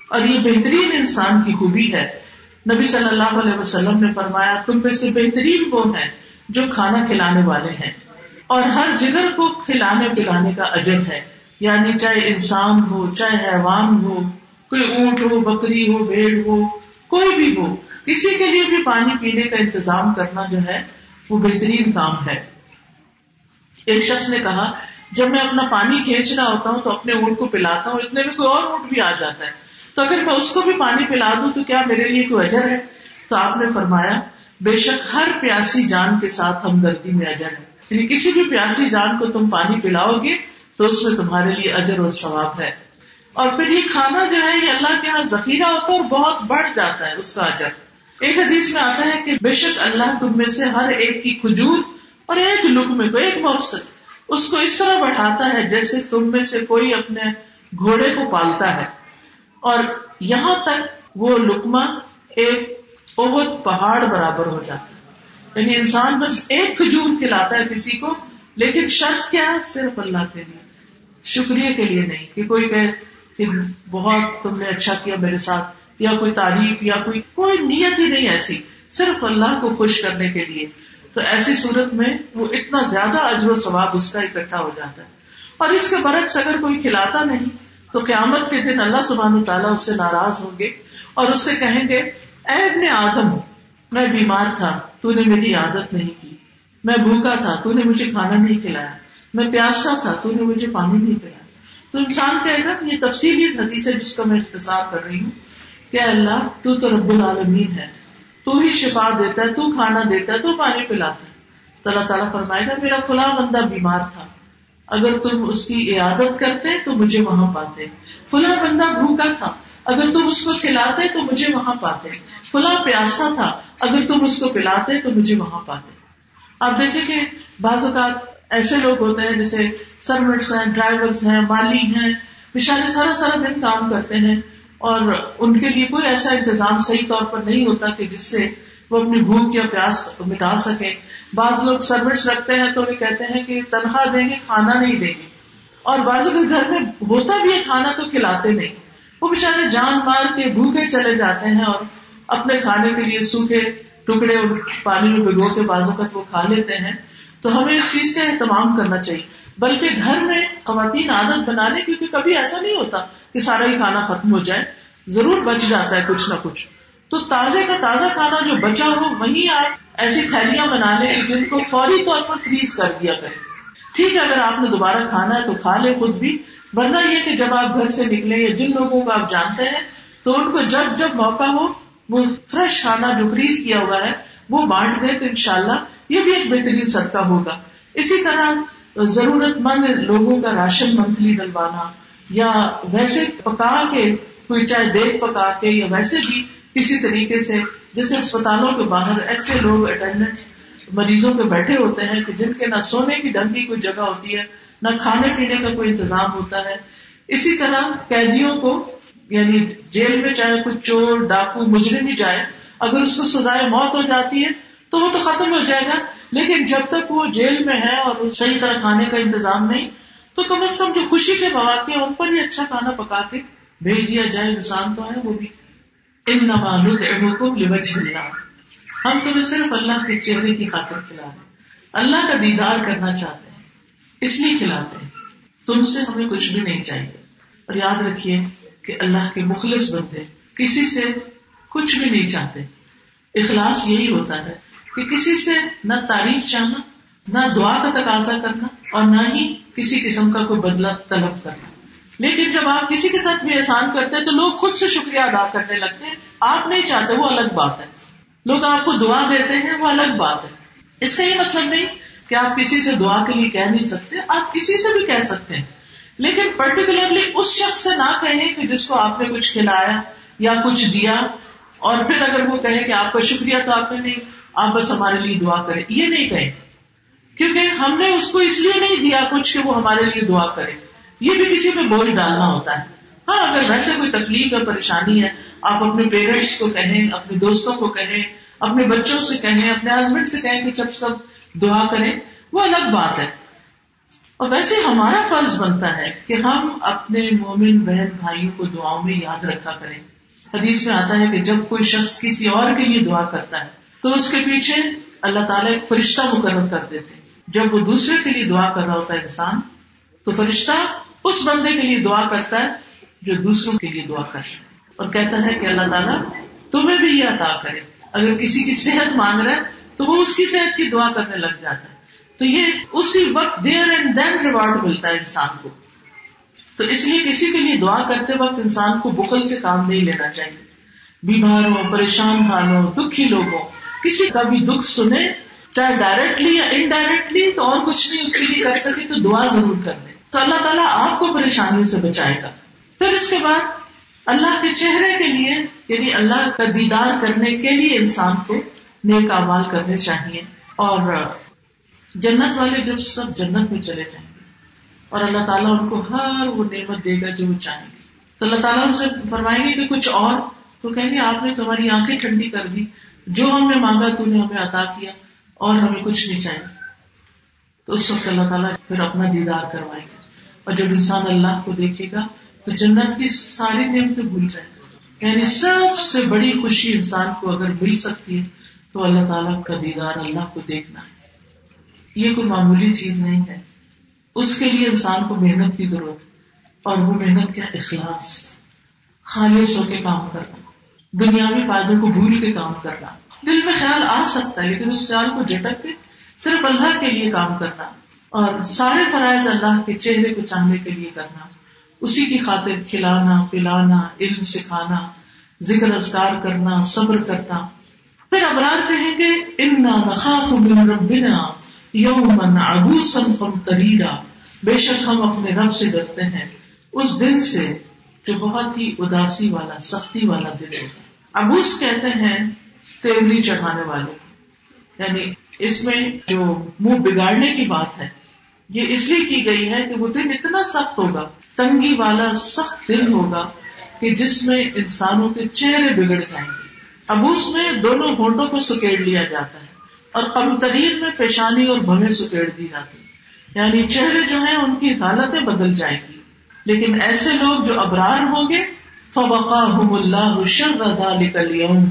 اور یہ بہترین انسان کی خوبی ہے۔ نبی صلی اللہ علیہ وسلم نے فرمایا، تم میں سے بہترین وہ ہیں جو کھانا کھلانے والے ہیں۔ اور ہر جگر کو کھلانے پلانے کا اجر ہے۔ یعنی چاہے انسان ہو، چاہے حیوان ہو، کوئی اونٹ ہو، بکری ہو، بھیڑ ہو، کوئی بھی ہو، کسی کے لیے بھی پانی پینے کا انتظام کرنا جو ہے، وہ بہترین کام ہے۔ ایک شخص نے کہا، جب میں اپنا پانی کھینچ رہا ہوتا ہوں تو اپنے اونٹ کو پلاتا ہوں، اتنے میں کوئی اور اونٹ بھی آ جاتا ہے۔ تو اگر میں اس کو بھی پانی پلا دوں تو کیا میرے لیے کوئی اجر ہے؟ تو آپ نے فرمایا، بے شک ہر پیاسی جان کے ساتھ ہمدردی میں اجر ہے۔ یعنی کسی بھی پیاسی جان کو تم پانی پلاؤ گے تو اس میں تمہارے لیے اجر اور ثواب ہے۔ اور پھر یہ کھانا جو ہے، یہ اللہ کے یہاں ذخیرہ ہوتا ہے اور بہت بڑھ جاتا ہے اس کا اجر۔ ایک حدیث میں آتا ہے کہ بے شک اللہ تم میں سے ہر ایک کی کھجور اور ایک لکمے کو، ایک موسم اس کو اس طرح بڑھاتا ہے جیسے تم میں سے کوئی اپنے گھوڑے کو پالتا ہے۔ اور یہاں تک وہ لکما ایک بہت پہاڑ برابر ہو جاتا ہے۔ یعنی انسان بس ایک کھجور کھلاتا ہے کسی کو، لیکن شرط کیا ہے؟ صرف اللہ کے لیے۔ شکریہ کے لیے نہیں کہ کوئی کہ بہت تم نے اچھا کیا میرے ساتھ، یا کوئی تعریف، یا کوئی کوئی نیت ہی نہیں ایسی۔ صرف اللہ کو خوش کرنے کے لیے۔ تو ایسی صورت میں وہ اتنا زیادہ اجر و ثواب اس کا اکٹھا ہو جاتا ہے۔ اور اس کے برعکس اگر کوئی کھلاتا نہیں تو قیامت کے دن اللہ سبحان تعالیٰ اس سے ناراض ہوں گے اور اس سے کہیں گے، اے ابن آدم، میں بیمار تھا، تو نے میری عادت نہیں کی۔ میں بھوکا تھا، تو نے مجھے کھانا نہیں کھلایا۔ میں پیاسا تھا، تو نے مجھے پانی نہیں پلایا۔ تو انسان کہے گا یہ تفصیلی حدیث ہے جس کا میں اختصار کر رہی ہوں کہ اللہ، تو تو رب العالمین ہے۔ تو ہی شفا دیتا ہے، تو کھانا دیتا ہے، تو پانی پلاتا ہے۔ تو اللہ تعالیٰ فرمائے گا، میرا فلاں بندہ بیمار تھا۔ اگر تم اس کی عیادت کرتے تو مجھے وہاں پاتے۔ فلاں بندہ بھوکا تھا، اگر تم اس کو کھلاتے تو مجھے وہاں پاتے۔ فلاں پیاسا تھا، اگر تم اس کو پلاتے تو مجھے وہاں پاتے۔ آپ دیکھیں کہ بعض اوقات ایسے لوگ ہوتے ہیں جیسے سروٹس ہیں ڈرائیور ہیں، مالی ہیں بےچارے سارا سارا دن کام کرتے ہیں اور ان کے لیے کوئی ایسا انتظام صحیح طور پر نہیں ہوتا کہ جس سے وہ اپنی بھوک یا پیاس مٹا سکے بعض لوگ سروٹس رکھتے ہیں تو وہ کہتے ہیں کہ تنخواہ دیں گے، کھانا نہیں دیں گے۔ اور بعض کے گھر میں ہوتا بھی ہے کھانا تو کھلاتے نہیں۔ وہ بےچارے جان مار کے بھوکے چلے جاتے ہیں اور اپنے کھانے کے لیے سوکھے ٹکڑے پانی میں بھگو کے بازو کا وہ کھا لیتے ہیں۔ تو ہمیں اس چیز کا اہتمام کرنا چاہیے۔ بلکہ گھر میں خواتین عادت بنا لیں کیونکہ کبھی ایسا نہیں ہوتا کہ سارا ہی کھانا ختم ہو جائے۔ ضرور بچ جاتا ہے کچھ نہ کچھ۔ تو تازے کا تازہ کھانا جو بچا ہو وہی آپ ایسی تھیلیاں بنا لیں جن کو فوری طور پر فریز کر دیا کریں ٹھیک ہے، اگر آپ نے دوبارہ کھانا ہے تو کھا لے خود بھی۔ ورنہ یہ کہ جب آپ گھر سے نکلے یا جن لوگوں کو آپ جانتے ہیں، تو ان کو جب جب موقع ہو، وہ فریش کھانا جو فریز کیا ہوا ہے، وہ بانٹ دیں تو انشاءاللہ یہ بھی ایک بہترین صدقہ ہوگا۔ اسی طرح ضرورت مند لوگوں کا راشن منتھلی ڈلوانا، یا ویسے پکا کے، کوئی چاہے دیکھ پکا کے یا ویسے بھی کسی طریقے سے جیسے اسپتالوں کے باہر ایسے لوگ اٹینڈنٹ مریضوں کے بیٹھے ہوتے ہیں کہ جن کے نہ سونے کی ڈنگ کی کوئی جگہ ہوتی ہے، نہ کھانے پینے کا کوئی انتظام ہوتا ہے۔ اسی طرح قیدیوں کو یعنی جیل میں چاہے کوئی چور، ڈاکو، مجرم ہی جائے، اگر اس کو سزائے موت ہو جاتی ہے تو وہ تو ختم ہو جائے گا۔ لیکن جب تک وہ جیل میں ہے اور صحیح طرح کھانے کا انتظام نہیں، تو کم از کم جو خوشی کے مواقع ہیں، ان پر ہی اچھا کھانا پکا کے بھیج دیا جائے، انسان تو ہے وہ بھی۔ ان اللہ ہم تمہیں صرف اللہ کے چہرے کی خاطر کھلا رہے اللہ کا دیدار کرنا چاہتے ہیں، اس لیے کھلاتے ہیں۔ تم سے ہمیں کچھ بھی نہیں چاہیے۔ اور یاد رکھیے کہ اللہ کے مخلص بندے کسی سے کچھ بھی نہیں چاہتے۔ اخلاص یہی ہوتا ہے کہ کسی سے نہ تعریف چاہنا، نہ دعا کا تقاضا کرنا اور نہ ہی کسی قسم کا کوئی بدلا طلب کرنا۔ لیکن جب آپ کسی کے ساتھ بھی احسان کرتے ہیں تو لوگ خود سے شکریہ ادا کرنے لگتے ہیں۔ آپ نہیں چاہتے، وہ الگ بات ہے۔ لوگ آپ کو دعا دیتے ہیں، وہ الگ بات ہے۔ اس سے یہ مطلب نہیں کہ آپ کسی سے دعا کے لیے کہہ نہیں سکتے، آپ کسی سے بھی کہہ سکتے ہیں۔ لیکن پرٹیکولرلی اس شخص سے نہ کہیں کہ جس کو آپ نے کچھ کھلایا یا کچھ دیا اور پھر اگر وہ کہے کہ آپ کا شکریہ تو آپ نے نہیں، آپ بس ہمارے لیے دعا کریں۔ یہ نہیں کہیں۔ کیونکہ ہم نے اس کو اس لیے نہیں دیا کچھ کہ وہ ہمارے لیے دعا کرے۔ یہ بھی کسی پہ بول ڈالنا ہوتا ہے۔ ہاں اگر ویسے کوئی تکلیف یا پریشانی ہے، آپ اپنے پیرنٹس کو کہیں، اپنے دوستوں کو کہیں، اپنے بچوں سے کہیں، اپنے ہسبینڈ سے کہیں کہ جب سب دعا کریں، وہ الگ بات ہے۔ اور ویسے ہمارا فرض بنتا ہے کہ ہم اپنے مومن بہن بھائیوں کو دعاؤں میں یاد رکھا کریں۔ حدیث میں آتا ہے کہ جب کوئی شخص کسی اور کے لیے دعا کرتا ہے، تو اس کے پیچھے اللہ تعالیٰ ایک فرشتہ مقرر کر دیتے جب وہ دوسرے کے لیے دعا کر رہا ہوتا ہے انسان، تو فرشتہ اس بندے کے لیے دعا کرتا ہے جو دوسروں کے لیے دعا کرتا ہے اور کہتا ہے کہ اللہ تعالیٰ تمہیں بھی یہ عطا کرے۔ اگر کسی کی صحت مانگ رہا ہے تو وہ اس کی صحت کی دعا کرنے لگ جاتا ہے۔ تو یہ اسی وقت دیر اینڈ دین ریوارڈ ملتا ہے انسان کو۔ تو اس لیے کسی کے لیے دعا کرتے وقت انسان کو بخل سے کام نہیں لینا چاہیے۔ بیمار ہو، پریشان حال ہو، دکھی لوگ ہو کسی کا بھی دکھ سنے، چاہے ڈائریکٹلی یا انڈائریکٹلی تو اور کچھ نہیں اس کے لیے کر سکے تو دعا ضرور کر دے تو اللہ تعالیٰ آپ کو پریشانیوں سے بچائے گا۔ پھر اس کے بعد اللہ کے چہرے کے لیے یعنی اللہ کا دیدار کرنے کے لیے انسان کو نیک امال کرنے چاہیے۔ اور جنت والے جب سب جنت میں چلے جائیں گے اور اللہ تعالیٰ ان کو ہر وہ نعمت دے گا جو وہ چاہیں گے۔ تو اللہ تعالیٰ ان سے فرمائیں گے کہ کچھ اور۔ تو کہیں گے، آپ نے تمہاری آنکھیں ٹھنڈی کر دی، جو ہم نے مانگا تو نے ہمیں عطا کیا اور ہمیں کچھ نہیں چاہیے۔ تو اس وقت اللہ تعالیٰ پھر اپنا دیدار کروائے گا اور جب انسان اللہ کو دیکھے گا تو جنت کی ساری نعمتیں بھول جائے گا۔ یعنی سب سے بڑی خوشی انسان کو اگر مل سکتی ہے تو اللہ تعالیٰ کا دیدار اللہ کو دیکھنا ہے۔ یہ کوئی معمولی چیز نہیں ہے۔ اس کے لیے انسان کو محنت کی ضرورت ہے۔ اور وہ محنت کیا؟ اخلاص۔ خالص ہو کے کام کرنا۔ دنیاوی فائدوں کو بھول کے کام کرنا۔ دل میں خیال آ سکتا ہے، لیکن اس خیال کو جھٹک کے صرف اللہ کے لیے کام کرنا۔ اور سارے فرائض اللہ کے چہرے کو چاہنے کے لیے کرنا، اسی کی خاطر کھلانا، پلانا، علم سکھانا، ذکر ازگار کرنا، صبر کرنا۔ پھر ابرار کہیں گے، انا نخاف من ربنا یومن عبوسا قمطریرا بے شک ہم اپنے رب سے ڈرتے ہیں۔ اس دن سے جو بہت ہی اداسی والا، سختی والا دن ہوگا۔ ابوس کہتے ہیں تیوری چڑھانے والے۔ یعنی اس میں جو منہ بگاڑنے کی بات ہے یہ اس لیے کی گئی ہے کہ وہ دن اتنا سخت ہوگا، تنگی والا سخت دن ہوگا کہ جس میں انسانوں کے چہرے بگڑ جائیں گے۔ ابوس میں دونوں ہونٹوں کو سکیڑ لیا جاتا ہے اور کم ترین میں پیشانی اور بھویں سکیڑ دی جاتی یعنی چہرے جو ہیں، ان کی حالتیں بدل جائیں گی۔ لیکن ایسے لوگ جو ابرار ہوں گے فوقا اللہ شر رضا اليوم۔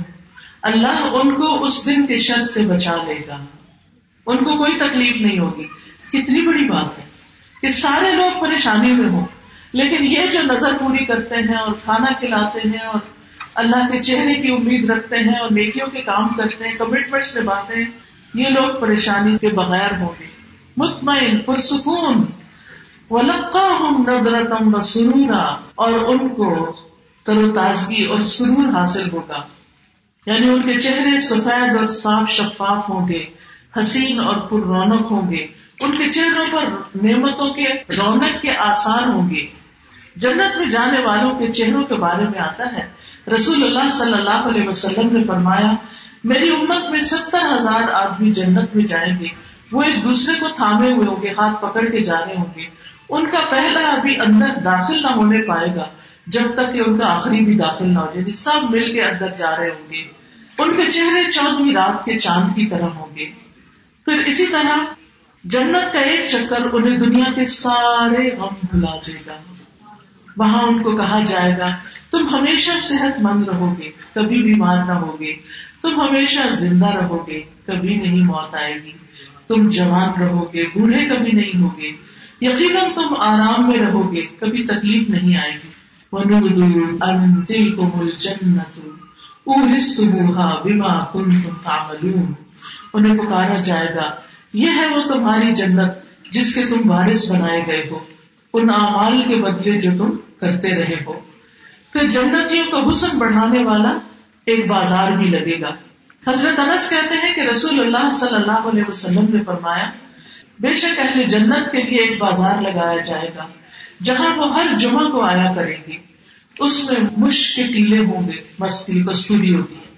اللہ ان کو اس دن کے شر سے بچا لے گا۔ ان کو کوئی تکلیف نہیں ہوگی۔ کتنی بڑی بات ہے کہ سارے لوگ پریشانی میں ہوں۔ لیکن یہ جو نظر پوری کرتے ہیں اور کھانا کھلاتے ہیں اور اللہ کے چہرے کی امید رکھتے ہیں اور نیکیوں کے کام کرتے ہیں کمٹمنٹ نبھاتے ہیں، یہ لوگ پریشانی کے بغیر ہوں گے۔ مطمئن، پرسکون۔ ندرتم و سرورا اور ان کو تر و تازگی اور سرور حاصل ہوگا۔ یعنی ان کے چہرے سفید اور صاف شفاف ہوں گے، حسین اور پر رونق ہوں گے۔ ان کے چہروں پر نعمتوں کے رونق کے آسار ہوں گے۔ جنت میں جانے والوں کے چہروں کے بارے میں آتا ہے۔ رسول اللہ صلی اللہ علیہ وسلم نے فرمایا، میری امت میں ستر ہزار آدمی جنت میں جائیں گے۔ وہ ایک دوسرے کو تھامے ہوئے ہوں گے، ہاتھ پکڑ کے جا رہے ہوں گے۔ ان کا پہلا ابھی اندر داخل نہ ہونے پائے گا، جب تک کہ ان کا آخری بھی داخل نہ ہو جائے سب مل کے اندر جا رہے ہوں گے۔ ان کے چہرے چودہویں رات کے چاند کی طرح ہوں گے۔ پھر اسی طرح جنت کا ایک چکر انہیں دنیا کے سارے غم بھلا جائے گا۔ وہاں ان کو کہا جائے گا، تم ہمیشہ صحت مند رہو گے، کبھی بیمار نہ ہوگے تم ہمیشہ زندہ رہو گے، کبھی نہیں موت آئے گی۔ تم جوان رہو گے، بوڑھے کبھی نہیں ہوگے یقیناً تم آرام میں رہو گے، کبھی تکلیف نہیں آئے گی۔ انہیں پکارا جائے گا یہ ہے وہ تمہاری جنت جس کے تم وارث بنائے گئے ہو، ان اعمال کے بدلے جو تم کرتے رہے ہو۔ پھر جنتیوں کا حسن بڑھانے والا ایک بازار بھی لگے گا۔ حضرت انس کہتے ہیں کہ رسول اللہ صلی اللہ علیہ وسلم نے فرمایا، بے شک اہل جنت کے لیے ایک بازار لگایا جائے گا، جہاں وہ ہر جمعہ کو آیا کرے گی۔ اس میں مشق کے ٹیلے ہوں گے مستی کستوری ہوتی ہے۔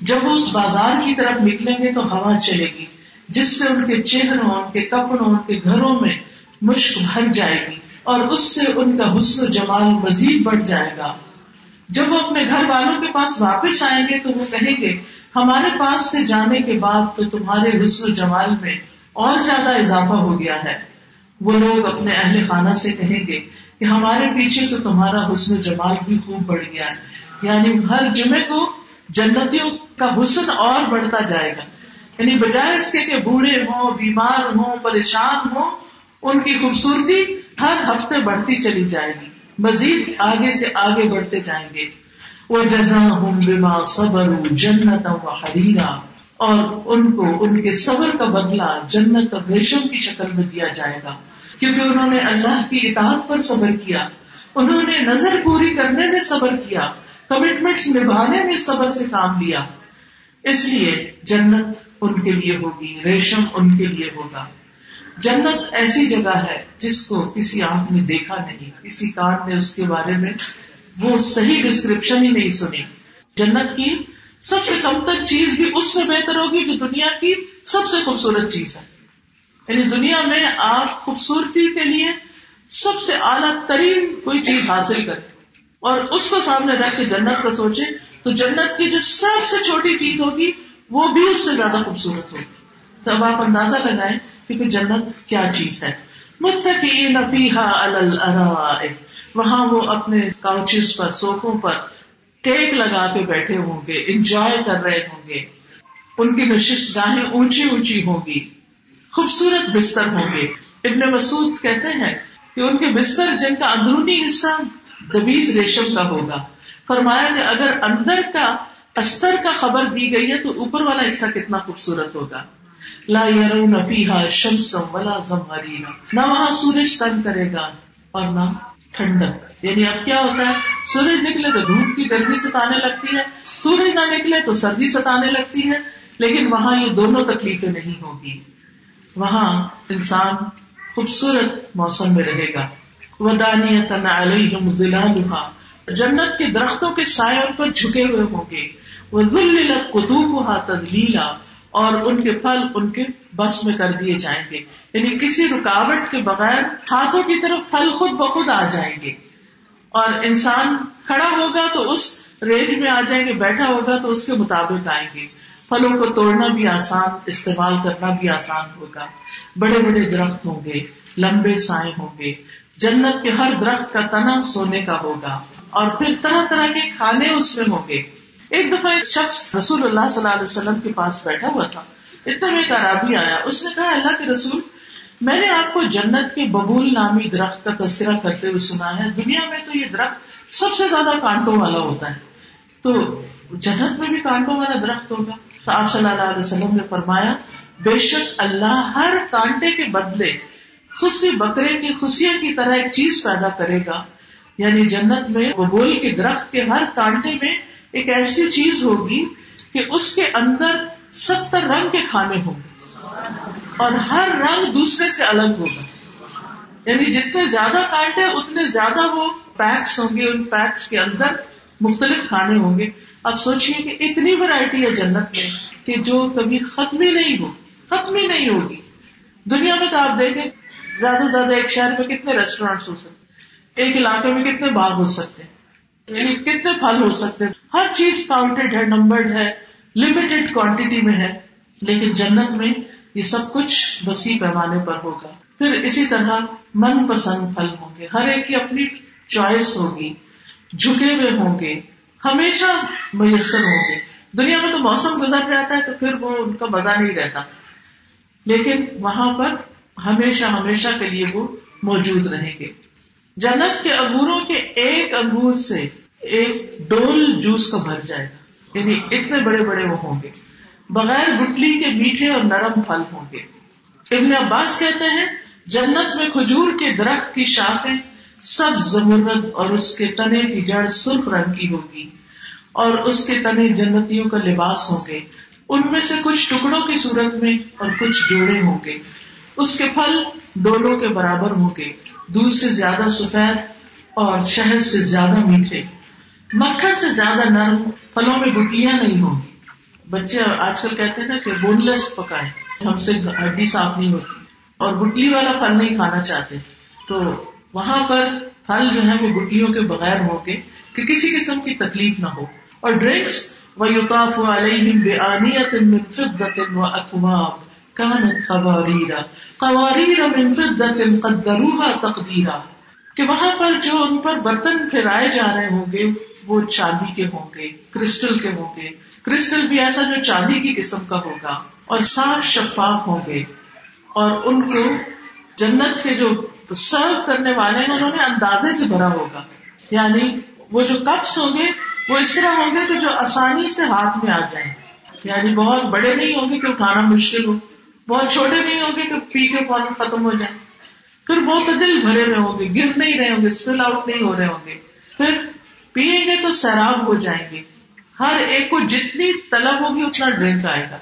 جب وہ اس بازار کی طرف نکلیں گے تو ہوا چلے گی۔ جس سے ان کے چہروں، ان کے کپڑوں، ان کے گھروں میں مشق بھر جائے گی اور اس سے ان کا حسن و جمال مزید بڑھ جائے گا۔ جب وہ اپنے گھر والوں کے پاس واپس آئیں گے تو وہ کہیں گے، ہمارے پاس سے جانے کے بعد تو تمہارے حسن و جمال میں اور زیادہ اضافہ ہو گیا ہے۔ وہ لوگ اپنے اہل خانہ سے کہیں گے کہ ہمارے پیچھے تو تمہارا حسن و جمال بھی خوب بڑھ گیا ہے۔ یعنی ہر جمعے کو جنتیوں کا حسن اور بڑھتا جائے گا۔ یعنی بجائے اس کے کہ بوڑھے ہوں، بیمار ہوں، پریشان ہوں، ان کی خوبصورتی ہر ہفتے بڑھتی چلی جائے گی۔ مزید آگے سے آگے بڑھتے جائیں گے۔ وہ جزا ہوں بما صبر جنت و حریرا اور ان کو، ان کے صبر کا بدلہ جنت اور ریشم کی شکل میں دیا جائے گا۔ کیونکہ انہوں نے اللہ کی اطاعت پر صبر کیا۔ انہوں نے نظر پوری کرنے میں صبر کیا۔ کمٹمنٹس نبھانے میں صبر سے کام لیا۔ اس لیے جنت ان کے لیے ہوگی، ریشم ان کے لیے ہوگا۔ جنت ایسی جگہ ہے جس کو کسی آنکھ نے دیکھا نہیں، کسی کان نے اس کے بارے میں وہ صحیح ڈسکرپشن ہی نہیں سنی۔ جنت کی سب سے کم تر چیز بھی اس سے بہتر ہوگی جو دنیا کی سب سے خوبصورت چیز ہے۔ یعنی دنیا میں آپ خوبصورتی کے لیے سب سے اعلیٰ ترین کوئی چیز حاصل کریں۔ اور اس کو سامنے رکھ کے جنت کا سوچے تو جنت کی جو سب سے چھوٹی چیز ہوگی وہ بھی اس سے زیادہ خوبصورت ہوگی تو اب آپ اندازہ لگائیں کہ پھر جنت کیا چیز ہے۔ متقین فیہا علی الارائک۔ وہاں وہ اپنے کاؤچز پر سوفوں پر ٹیک لگا کے بیٹھے ہوں گے، انجوائے کر رہے ہوں گے۔ ان کی نشست گاہیں اونچی اونچی ہوں گی، خوبصورت بستر ہوں گے۔ ابن مسعود کہتے ہیں کہ ان کے بستر جن کا اندرونی حصہ دبیز ریشم کا ہوگا۔ فرمایا کہ اگر اندر کا استر کا خبر دی گئی ہے تو اوپر والا حصہ کتنا خوبصورت ہوگا۔ لا يرون فيها شمسا ولا زمهريرا نہ وہاں سورج تنگ کرے گا اور نہ ٹھنڈک۔ یعنی اب کیا ہوتا ہے؟ سورج نکلے تو دھوپ کی گرمی ستانے لگتی ہے۔ سورج نہ نکلے تو سردی ستانے لگتی ہے۔ لیکن وہاں یہ دونوں تکلیفیں نہیں ہوگی۔ وہاں انسان خوبصورت موسم میں رہے گا۔ ودانی ضلع جنت کے درختوں کے سائے ان پر جھکے ہوئے ہوں گے۔ وہ قطوب تدلیلا اور ان کے پھل ان کے بس میں کر دیے جائیں گے۔ یعنی کسی رکاوٹ کے بغیر ہاتھوں کی طرف پھل خود بخود آ جائیں گے۔ اور انسان کھڑا ہوگا تو اس رینج میں آ جائیں گے، بیٹھا ہوگا تو اس کے مطابق آئیں گے۔ پھلوں کو توڑنا بھی آسان، استعمال کرنا بھی آسان ہوگا۔ بڑے بڑے درخت ہوں گے، لمبے سائے ہوں گے۔ جنت کے ہر درخت کا تنا سونے کا ہوگا۔ اور پھر طرح طرح کے کھانے اس میں ہوں گے۔ ایک دفعہ ایک شخص رسول اللہ صلی اللہ علیہ وسلم کے پاس بیٹھا ہوا تھا اتنا میں ایک عرابی آیا، اس نے کہا، اللہ کے رسول، میں نے آپ کو جنت کے ببول نامی درخت کا تذکرہ کرتے ہوئے سنا ہے، دنیا میں تو یہ درخت سب سے زیادہ کانٹوں والا ہوتا ہے۔ تو جنت میں بھی کانٹوں والا درخت ہوگا؟ تو آپ صلی اللہ علیہ وسلم نے فرمایا، بے شک اللہ ہر کانٹے کے بدلے خوشی بکرے کی خوشیاں کی طرح ایک چیز پیدا کرے گا۔ یعنی جنت میں ببول کے درخت کے ہر کانٹے میں ایک ایسی چیز ہوگی کہ اس کے اندر ستر رنگ کے کھانے ہوں گے اور ہر رنگ دوسرے سے الگ ہوگا۔ یعنی جتنے زیادہ کانٹے اتنے زیادہ وہ پیکس ہوں گے، ان پیکس کے اندر مختلف کھانے ہوں گے۔ اب سوچیے کہ اتنی ورائٹی ہے جنت میں کہ جو کبھی ختم ہی نہیں ہو ختم ہی نہیں ہوگی۔ دنیا میں تو آپ دیکھیں، زیادہ سے زیادہ ایک شہر میں کتنے ریسٹورینٹس ہو سکتے ایک علاقے میں کتنے باغ ہو سکتے ہیں۔ یعنی کتنے پھل ہو سکتے ہیں؟ ہر چیز کاؤنٹڈ ہے نمبرڈ ہے لمیٹڈ کوانٹٹی میں ہے، لیکن جنت میں یہ سب کچھ وسیع پیمانے پر ہوگا۔ پھر اسی طرح من پسند پھل ہوں گے۔ ہر ایک کی اپنی چوائس ہوگی، جھکے ہوئے ہوں گے، ہمیشہ میسر ہوں گے۔ دنیا میں تو موسم گزر جاتا ہے تو پھر وہ ان کا مزہ نہیں رہتا۔ لیکن وہاں پر ہمیشہ ہمیشہ کے لیے وہ موجود رہیں گے۔ جنت کے انگوروں کے ایک انگور سے ایک ڈول جوس کا بھر جائے گا۔ یعنی اتنے بڑے بڑے وہ ہوں گے۔ بغیر گٹلی کے میٹھے اور نرم پھل ہوں گے۔ ابن عباس کہتے ہیں، جنت میں کھجور کے درخت کی شاخیں سب زمرد اور اس کے تنے کی جڑ سرخ رنگ کی ہوگی اور اس کے تنے جنتیوں کا لباس ہوں گے۔ ان میں سے کچھ ٹکڑوں کی صورت میں اور کچھ جوڑے ہوں گے۔ اس کے پھل ڈولوں کے برابر ہوں گے۔ دودھ سے زیادہ سفید اور شہد سے زیادہ میٹھے۔ مکھن سے زیادہ نرم پھلوں میں گٹلیاں نہیں ہوں بچے آج کل کہتے ہیں نا کہ بون لیس پکائے ہم سے ہڈی صاف نہیں ہوتی۔ اور گٹلی والا پھل نہیں کھانا چاہتے۔ تو وہاں پر پھل جو ہے وہ گٹلیوں کے بغیر ہوں گے کہ کسی قسم کی تکلیف نہ ہو۔ اور ڈرنکس و یوتاف علیہم بے من فضت و من قدروها تقدیرا کہ وہاں پر جو ان پر برتن پھرائے جا رہے ہوں گے، وہ چاندی کے ہوں گے، کرسٹل کے ہوں گے۔ کرسٹل بھی ایسا جو چاندی کی قسم کا ہوگا اور صاف شفاف ہوں گے۔ اور ان کو جنت کے جو سرو کرنے والے ہیں، انہوں نے اندازے سے بھرا ہوگا۔ یعنی وہ جو کپس ہوں گے، وہ اس طرح ہوں گے کہ جو آسانی سے ہاتھ میں آ جائیں۔ یعنی بہت بڑے نہیں ہوں گے کہ اٹھانا مشکل ہو، بہت چھوٹے نہیں ہوں گے کہ پی کے فوراً ختم ہو جائیں۔ پھر بہت دل بھرے ہوئے ہوں گے، گر نہیں رہے ہوں گے اسپل آؤٹ نہیں ہو رہے ہوں گے۔ پھر پیئیں گے تو سیراب ہو جائیں گے۔ ہر ایک کو جتنی طلب ہوگی اتنا ڈرنک آئے گا۔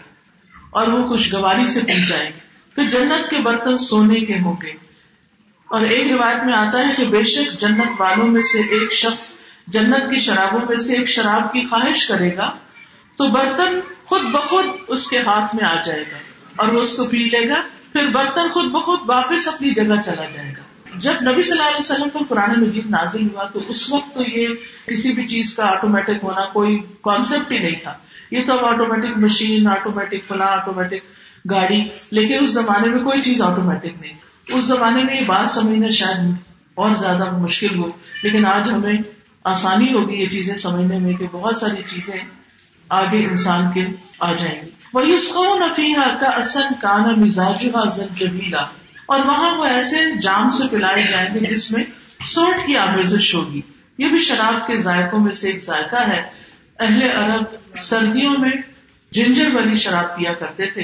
اور وہ خوشگواری سے پی جائیں گے۔ پھر جنت کے برتن سونے کے ہوں گے۔ اور ایک روایت میں آتا ہے کہ بے شک جنت والوں میں سے ایک شخص جنت کی شرابوں میں سے ایک شراب کی خواہش کرے گا تو برتن خود بخود اس کے ہاتھ میں آ جائے گا اور وہ اس کو پی لے گا۔ پھر برتن خود بخود واپس اپنی جگہ چلا جائے گا۔ جب نبی صلی اللہ علیہ وسلم پر قرآن مجید نازل ہوا تو اس وقت تو یہ کسی بھی چیز کا آٹومیٹک ہونا کوئی کانسیپٹ ہی نہیں تھا۔ یہ تو اب آٹومیٹک مشین آٹومیٹک فلاں آٹومیٹک گاڑی۔ لیکن اس زمانے میں کوئی چیز آٹومیٹک نہیں۔ اس زمانے میں یہ بات سمجھنا شاید اور زیادہ مشکل ہو، لیکن آج ہمیں آسانی ہوگی یہ چیزیں سمجھنے میں کہ بہت ساری چیزیں آگے انسان کے آ جائیں گی وہ اس کو کا اصل کانا مزاج جبیلا اور وہاں وہ ایسے جام سے پلائے جائیں گے جس میں سوٹ کی آمیزش ہوگی۔ یہ بھی شراب کے ذائقوں میں سے ایک ذائقہ ہے۔ اہل عرب سردیوں میں جنجر والی شراب پیا کرتے تھے۔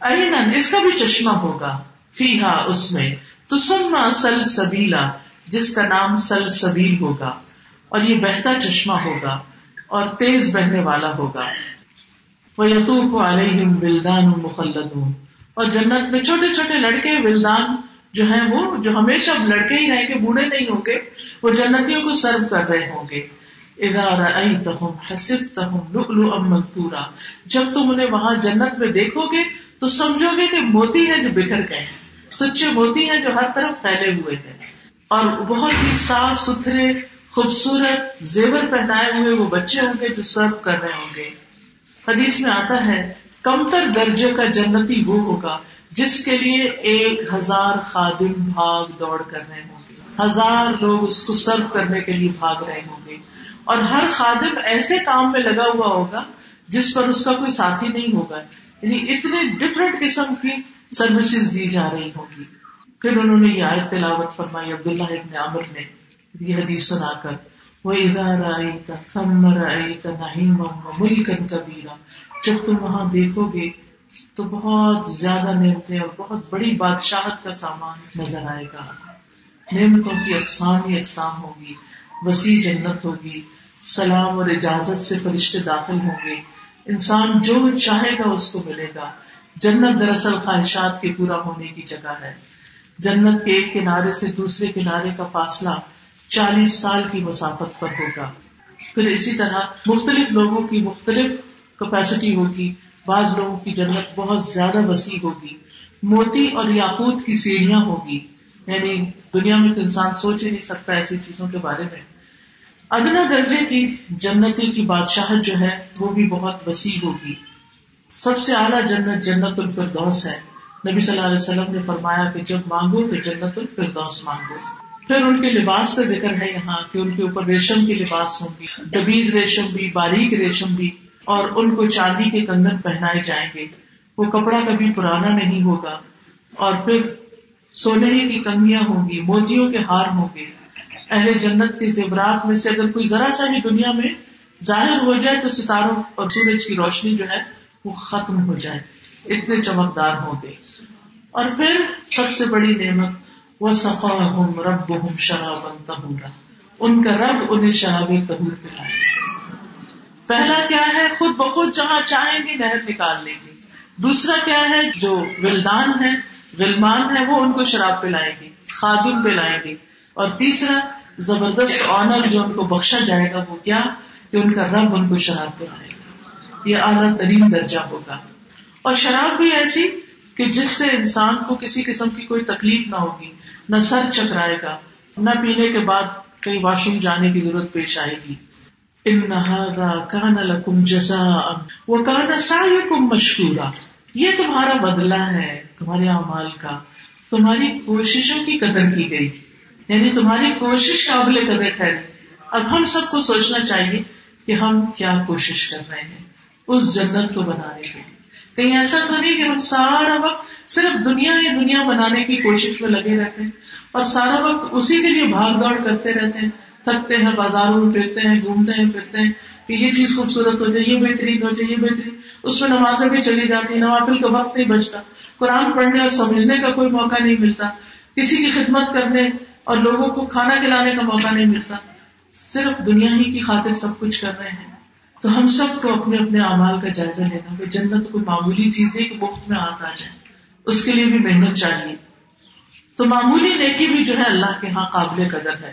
این اس کا بھی چشمہ ہوگا۔ فی ہا اس میں۔ تو سب اصل سبیلا جس کا نام سل سبیل ہوگا۔ اور یہ بہتا چشمہ ہوگا۔ اور تیز بہنے والا ہوگا۔ وہ یقوب علیہم بلدان مخلدون۔ اور جنت میں چھوٹے چھوٹے لڑکے ولدان جو ہیں وہ، جو ہمیشہ لڑکے ہی رہیں گے، بوڑھے نہیں ہوں گے، وہ جنتیوں کو سرو کر رہے ہوں گے۔ منتورا جب تم انہیں وہاں جنت میں دیکھو گے، تو سمجھو گے کہ موتی ہے جو بکھر گئے سچے موتی ہیں جو ہر طرف پھیلے ہوئے ہیں۔ اور بہت ہی صاف ستھرے خوبصورت زیور پہنائے ہوئے وہ بچے ہوں گے جو سرو کر رہے ہوں گے۔ حدیث میں آتا ہے، کمتر درجے کا جنتی وہ ہوگا جس کے لیے ایک ہزار خادم بھاگ دوڑ کر رہے ہوں گے۔ ہزار لوگ اس کو سرو کرنے کے لیے بھاگ رہے ہوں گے۔ اور ہر خادم ایسے کام میں لگا ہوا ہوگا جس پر اس کا کوئی ساتھی نہیں ہوگا۔ یعنی اتنے ڈفرینٹ قسم کی سروسز دی جا رہی ہوگی پھر انہوں نے یہ آیت تلاوت فرمائی، عبداللہ ابن عامر نے۔ یہ حدیث سنا کر وہ ادارہ آئی کا تھمر آئی کا نہیم ملکن کبیرا جب تم وہاں دیکھو گے تو بہت زیادہ نعمتیں اور بہت بڑی بادشاہت کا سامان نظر آئے گا۔ نعمتوں کی اقسام ہی اقسام ہوگی وسیع جنت ہوگی، سلام اور اجازت سے فرشتے داخل ہوں گے۔ انسان جو چاہے گا اس کو ملے گا۔ جنت دراصل خواہشات کے پورا ہونے کی جگہ ہے۔ جنت کے ایک کنارے سے دوسرے کنارے کا فاصلہ چالیس سال کی مسافت پر ہوگا۔ پھر اسی طرح مختلف لوگوں کی مختلف کیپیسٹی ہوگی۔ بعض لوگوں کی جنت بہت زیادہ وسیع ہوگی۔ موتی اور یاقوت کی سیڑھیاں ہوگی۔ یعنی دنیا میں تو انسان سوچ ہی نہیں سکتا ایسی چیزوں کے بارے میں۔ ادنا درجے کی جنتی کی بادشاہت جو ہے، وہ بھی بہت وسیع ہوگی۔ سب سے اعلیٰ جنت جنت الفردوس ہے۔ نبی صلی اللہ علیہ وسلم نے فرمایا کہ جب مانگو تو جنت الفردوس مانگو۔ پھر ان کے لباس کا ذکر ہے یہاں کہ ان کے اوپر ریشم کی لباس ہوں گی ڈبیز ریشم بھی، باریک ریشم بھی، اور ان کو چاندی کے کنگن پہنائے جائیں گے۔ وہ کپڑا کبھی پرانا نہیں ہوگا۔ اور پھر سونے کی کنگیاں ہوں گی موتیوں کے ہار ہوں گے۔ اہل جنت کے زیورات میں سے اگر کوئی ذرا سا بھی دنیا میں ظاہر ہو جائے تو ستاروں اور سورج کی روشنی جو ہے وہ ختم ہو جائے۔ اتنے چمکدار ہوں گے۔ اور پھر سب سے بڑی نعمت وہ سفا ہوں رب ان کا رب انہیں شراب تہور پلائے پہلا کیا ہے؟ خود بخود جہاں چاہیں گے نہر نکال لیں گے دوسرا کیا ہے؟ جو ولدان ہے غلمان ہے وہ ان کو شراب پلائیں گے خادم پلائیں گے اور تیسرا، زبردست آنر جو ان کو بخشا جائے گا، وہ کیا؟ کہ ان کا رب ان کو شراب پلائے۔ گا یہ اعلیٰ ترین درجہ ہوگا۔ اور شراب بھی ایسی کہ جس سے انسان کو کسی قسم کی کوئی تکلیف نہ ہوگی، نہ سر چکرائے گا، نہ پینے کے بعد کہیں واش روم جانے کی ضرورت پیش آئے گی۔ لکم جزا وہ کہنا سا کم یہ تمہارا بدلہ ہے، تمہارے اعمال کا۔ تمہاری کوششوں کی قدر کی گئی۔ یعنی تمہاری کوشش قابل قدر ٹھہری اب ہم سب کو سوچنا چاہیے کہ ہم کیا کوشش کر رہے ہیں۔ اس جنت کو بنانے کے لیے۔ کہیں ایسا تو نہیں کہ ہم سارا وقت صرف دنیا یا دنیا بنانے کی کوشش میں لگے رہتے ہیں اور سارا وقت اسی کے لیے بھاگ دوڑ کرتے رہتے ہیں، تھکتے ہیں، بازاروں میں پھرتے ہیں، گھومتے ہیں، پھرتے ہیں کہ یہ چیز خوبصورت ہو جائے، یہ بہترین ہو جائے، یہ بہترین۔ اس میں نمازیں بھی چلی جاتی ہیں، نوافل کا وقت نہیں بچتا۔ قرآن پڑھنے اور سمجھنے کا کوئی موقع نہیں ملتا۔ کسی کی خدمت کرنے اور لوگوں کو کھانا کھلانے کا موقع نہیں ملتا۔ صرف دنیا ہی کی خاطر سب کچھ کر رہے ہیں۔ تو ہم سب کو اپنے اپنے اعمال کا جائزہ لینا کہ جنت کوئی معمولی چیز نہیں کہ مفت میں ہاتھ آ جائے۔ اس کے لیے بھی محنت چاہیے۔ تو معمولی نیکی بھی جو ہے اللہ کے ہاں قابل قدر ہے۔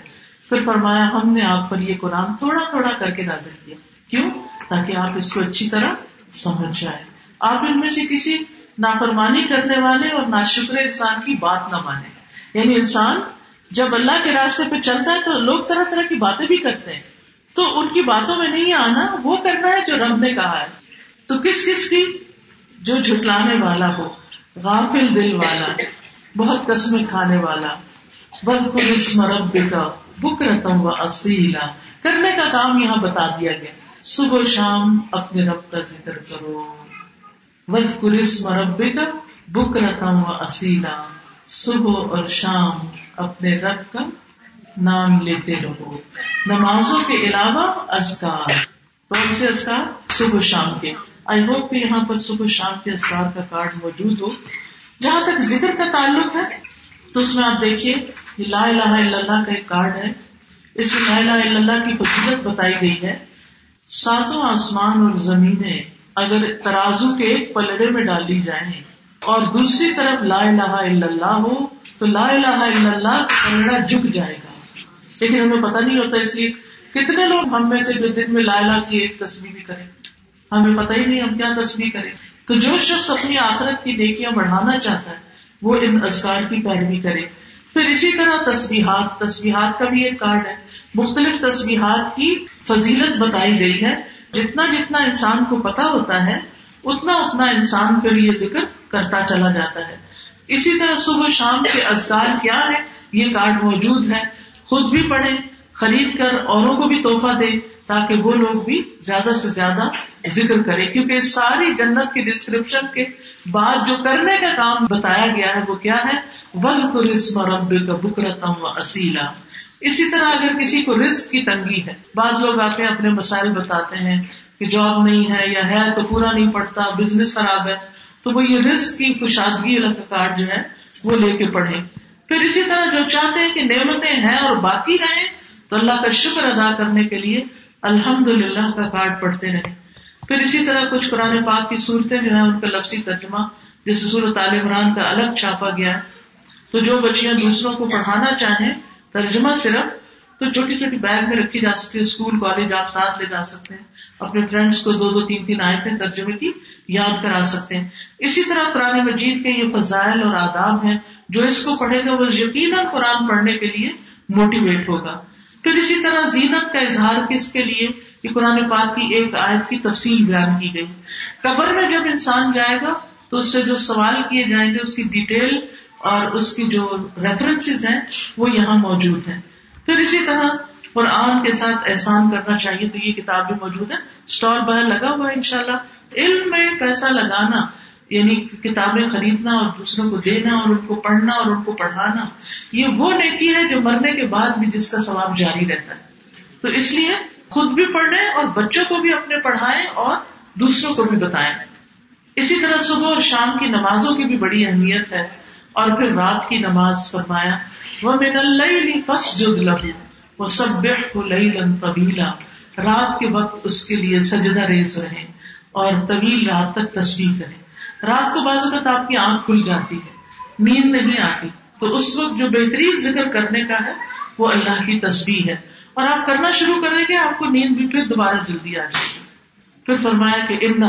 پھر فرمایا، ہم نے آپ پر یہ قرآن تھوڑا تھوڑا کر کے نازل کیا۔ کیوں؟ تاکہ آپ اس کو اچھی طرح سمجھ جائیں۔ آپ ان میں سے کسی نافرمانی کرنے والے اور نا انسان کی بات نہ مانے یعنی انسان جب اللہ کے راستے پہ چلتا ہے تو لوگ طرح طرح کی باتیں بھی کرتے ہیں۔ تو ان کی باتوں میں نہیں آنا، وہ کرنا ہے جو رب نے کہا ہے۔ تو کس کس کی؟ جو جھٹلانے والا ہو، غافل دل والا، بہت قسمیں کھانے والا۔ مرب کا بکرتم و اصیلا۔ کرنے کا کام یہاں بتا دیا گیا۔ صبح و شام اپنے رب کا ذکر کرو۔ رب کا بکرتم و اصیلا۔ صبح اور شام اپنے رب کا نام لیتے رہو۔ نمازوں کے علاوہ ازکار کون سے ازکار صبح شام کے۔ آئی ہوپ کہ یہاں پر صبح شام کے ازکار کا کارڈ موجود ہو۔ جہاں تک ذکر کا تعلق ہے، تو اس میں آپ دیکھیے لا الہ الا اللہ کا ایک کارڈ ہے۔ اس میں لا الہ الا اللہ کی فضیلت بتائی گئی ہے۔ ساتوں آسمان اور زمینیں اگر ترازو کے ایک پلڑے میں ڈال دی جائیں اور دوسری طرف لا الہ الا اللہ ہو، تو لا الہ الا اللہ کا پلڑا جھک جائے گا۔ لیکن ہمیں پتہ نہیں ہوتا اس لیے کتنے لوگ ہم میں سے جو دن میں لا الہ کی ایک تصویر بھی کریں۔ ہمیں پتہ ہی نہیں ہم کیا تصویر کریں۔ تو جو شخص اپنی آخرت کی نیکیاں بڑھانا چاہتا ہے، وہ ان ازکار کی پیروی کرے۔ پھر اسی طرح تصویحات تصویحات کا بھی ایک کارڈ ہے۔ مختلف تصویحات کی فضیلت بتائی گئی ہے۔ جتنا جتنا انسان کو پتا ہوتا ہے، اتنا اتنا انسان پھر یہ ذکر کرتا چلا جاتا ہے۔ اسی طرح صبح شام کے ازکار کیا ہے یہ کارڈ موجود ہے خود بھی پڑھے، خرید کر اوروں کو بھی تحفہ دے تاکہ وہ لوگ بھی زیادہ سے زیادہ ذکر کرے کیونکہ ساری جنت کی ڈسکرپشن کے بعد جو کرنے کا کام بتایا گیا ہے، وہ کیا ہے؟ ول رسم رب کا بکرتم و اصیلا اسی طرح اگر کسی کو رسک کی تنگی ہے، بعض لوگ آتے ہیں اپنے مسائل بتاتے ہیں کہ جاب نہیں ہے یا ہے تو پورا نہیں پڑتا بزنس خراب ہے، تو وہ یہ رسک کی کشادگی کا کارڈ جو ہے وہ لے کے پڑھے پھر اسی طرح جو چاہتے ہیں کہ نعمتیں ہیں اور باقی رہیں، تو اللہ کا شکر ادا کرنے کے لیے الحمد للہ کا کارڈ پڑھتے رہے پھر اسی طرح کچھ قرآن پاک کی صورتیں جو ہیں، ان کا لفظی ترجمہ جیسے صورت عال عمران کا الگ چھاپا گیا تو جو بچیاں دوسروں کو پڑھانا چاہیں، ترجمہ صرف تو چھوٹی چھوٹی بیگ میں رکھی جا سکتی ہے، اسکول، کالج آپ ساتھ لے جا سکتے ہیں۔ اپنے فرینڈس کو دو دو تین تین آئے ترجمے کی یاد کرا سکتے ہیں۔ اسی طرح قرآن مجید کے یہ فضائل اور آداب ہیں۔ جو اس کو پڑھے گا وہ یقیناً قرآن پڑھنے کے لیے موٹیویٹ ہوگا۔ پھر اسی طرح زینت کا اظہار کس کے لیے؟ کہ قرآن پاک کی ایک آیت کی تفصیل بیان کی گئی۔ قبر میں جب انسان جائے گا تو اس سے جو سوال کیے جائیں گے، اس کی ڈیٹیل اور اس کی جو ریفرنس ہیں، وہ یہاں موجود ہیں۔ پھر اسی طرح قرآن کے ساتھ احسان کرنا چاہیے تو یہ کتاب بھی موجود ہے۔ اسٹال باہر لگا ہوا ہے ان شاء اللہ علم میں پیسہ لگانا یعنی کتابیں خریدنا اور دوسروں کو دینا اور ان کو پڑھنا اور ان کو پڑھانا، یہ وہ نیکی ہے جو مرنے کے بعد بھی جس کا ثواب جاری رہتا ہے۔ تو اس لیے خود بھی پڑھنے اور بچوں کو بھی اپنے پڑھائیں اور دوسروں کو بھی بتائیں۔ اسی طرح صبح اور شام کی نمازوں کی بھی بڑی اہمیت ہے۔ اور پھر رات کی نماز فرمایا وہ من اللہ فس جد لہو وہ سب طویلا رات کے وقت اس کے لیے سجدہ ریز رہے اور طویل رات تک تصویر کریں۔ رات کو بعض اوقات آپ کی آنکھ کھل جاتی ہے، نیند نہیں آتی۔ تو اس وقت جو بہترین ذکر کرنے کا ہے، وہ اللہ کی تصویر ہے۔ اور آپ کرنا شروع کریں گے، آپ کو نیند بھی پھر دوبارہ جلدی آ جائے گی۔ پھر فرمایا کہ ان نہ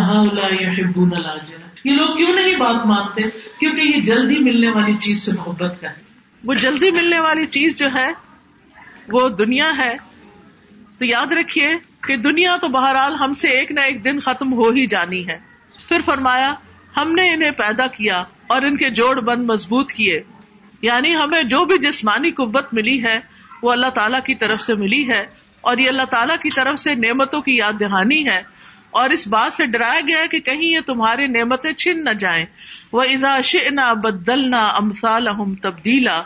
یہ لوگ کیوں نہیں بات مانتے؟ کیونکہ یہ جلدی ملنے والی چیز سے محبت کریں وہ جلدی ملنے والی چیز جو ہے، وہ دنیا ہے۔ تو یاد رکھیے کہ دنیا تو بہرحال ہم سے ایک نہ ایک دن ختم ہو ہی جانی ہے۔ پھر فرمایا ہم نے انہیں پیدا کیا اور ان کے جوڑ بند مضبوط کیے۔ یعنی ہمیں جو بھی جسمانی قوت ملی ہے، وہ اللہ تعالیٰ کی طرف سے ملی ہے۔ اور یہ اللہ تعالیٰ کی طرف سے نعمتوں کی یاد دہانی ہے۔ اور اس بات سے ڈرایا گیا کہ کہیں یہ تمہاری نعمتیں چھن نہ جائیں۔ وہ ازاش نہ بدل نہ امسال تبدیلا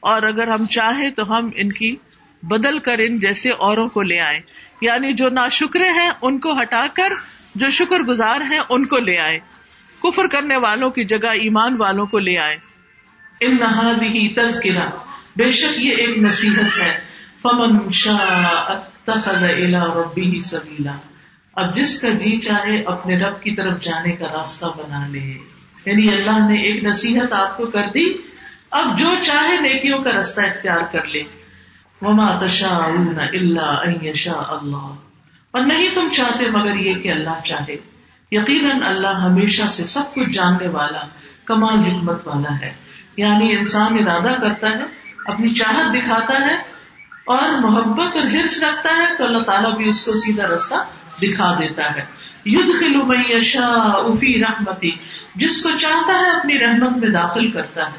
اور اگر ہم چاہیں تو ہم ان کی بدل کر ان جیسے اوروں کو لے آئے یعنی جو نا شکرے ہیں، ان کو ہٹا کر جو شکر گزار ہیں، ان کو لے آئے کفر کرنے والوں کی جگہ ایمان والوں کو لے آئے۔ ان نہا بھی تذکرہ، بے شک یہ ایک نصیحت ہے۔ فمن ربی سبیلا اب جس کا جی چاہے اپنے رب کی طرف جانے کا راستہ بنا لے۔ یعنی اللہ نے ایک نصیحت آپ کو کر دی، اب جو چاہے نیکیوں کا راستہ اختیار کر لے۔ وما تشاءون الا ان یشاء اللہ اور نہیں تم چاہتے مگر یہ کہ اللہ چاہے۔ یقیناً اللہ ہمیشہ سے سب کچھ جاننے والا، کمال، حکمت والا ہے۔ یعنی انسان ارادہ کرتا ہے، اپنی چاہت دکھاتا ہے اور محبت اور ہرس رکھتا ہے تو اللہ تعالیٰ بھی اس کو سیدھا رستہ دکھا دیتا ہے۔ یدھ خلومیا افی رحمتی، جس کو چاہتا ہے اپنی رحمت میں داخل کرتا ہے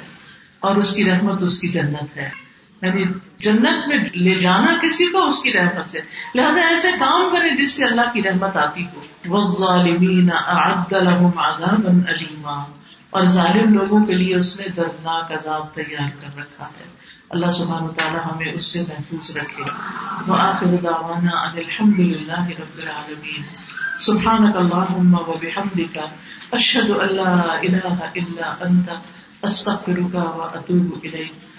اور اس کی رحمت اس کی جنت ہے۔ یعنی جنت میں لے جانا کسی کو اس کی رحمت سے۔ لہٰذا ایسے کام کرے جس سے اللہ کی رحمت آتی ہو۔ علیما اور ظالم لوگوں کے لیے اس نے دردناک عذاب تیار کر رکھا ہے۔ اللہ سبحان تعالیٰ ہمیں اس سے محفوظ رکھے۔ وہ آخر دعوانا الحمد للہ رب العالمین سبحانك اللهم وبحمدك اشهد ان لا اله الا انت استغفرک و اتوب الیک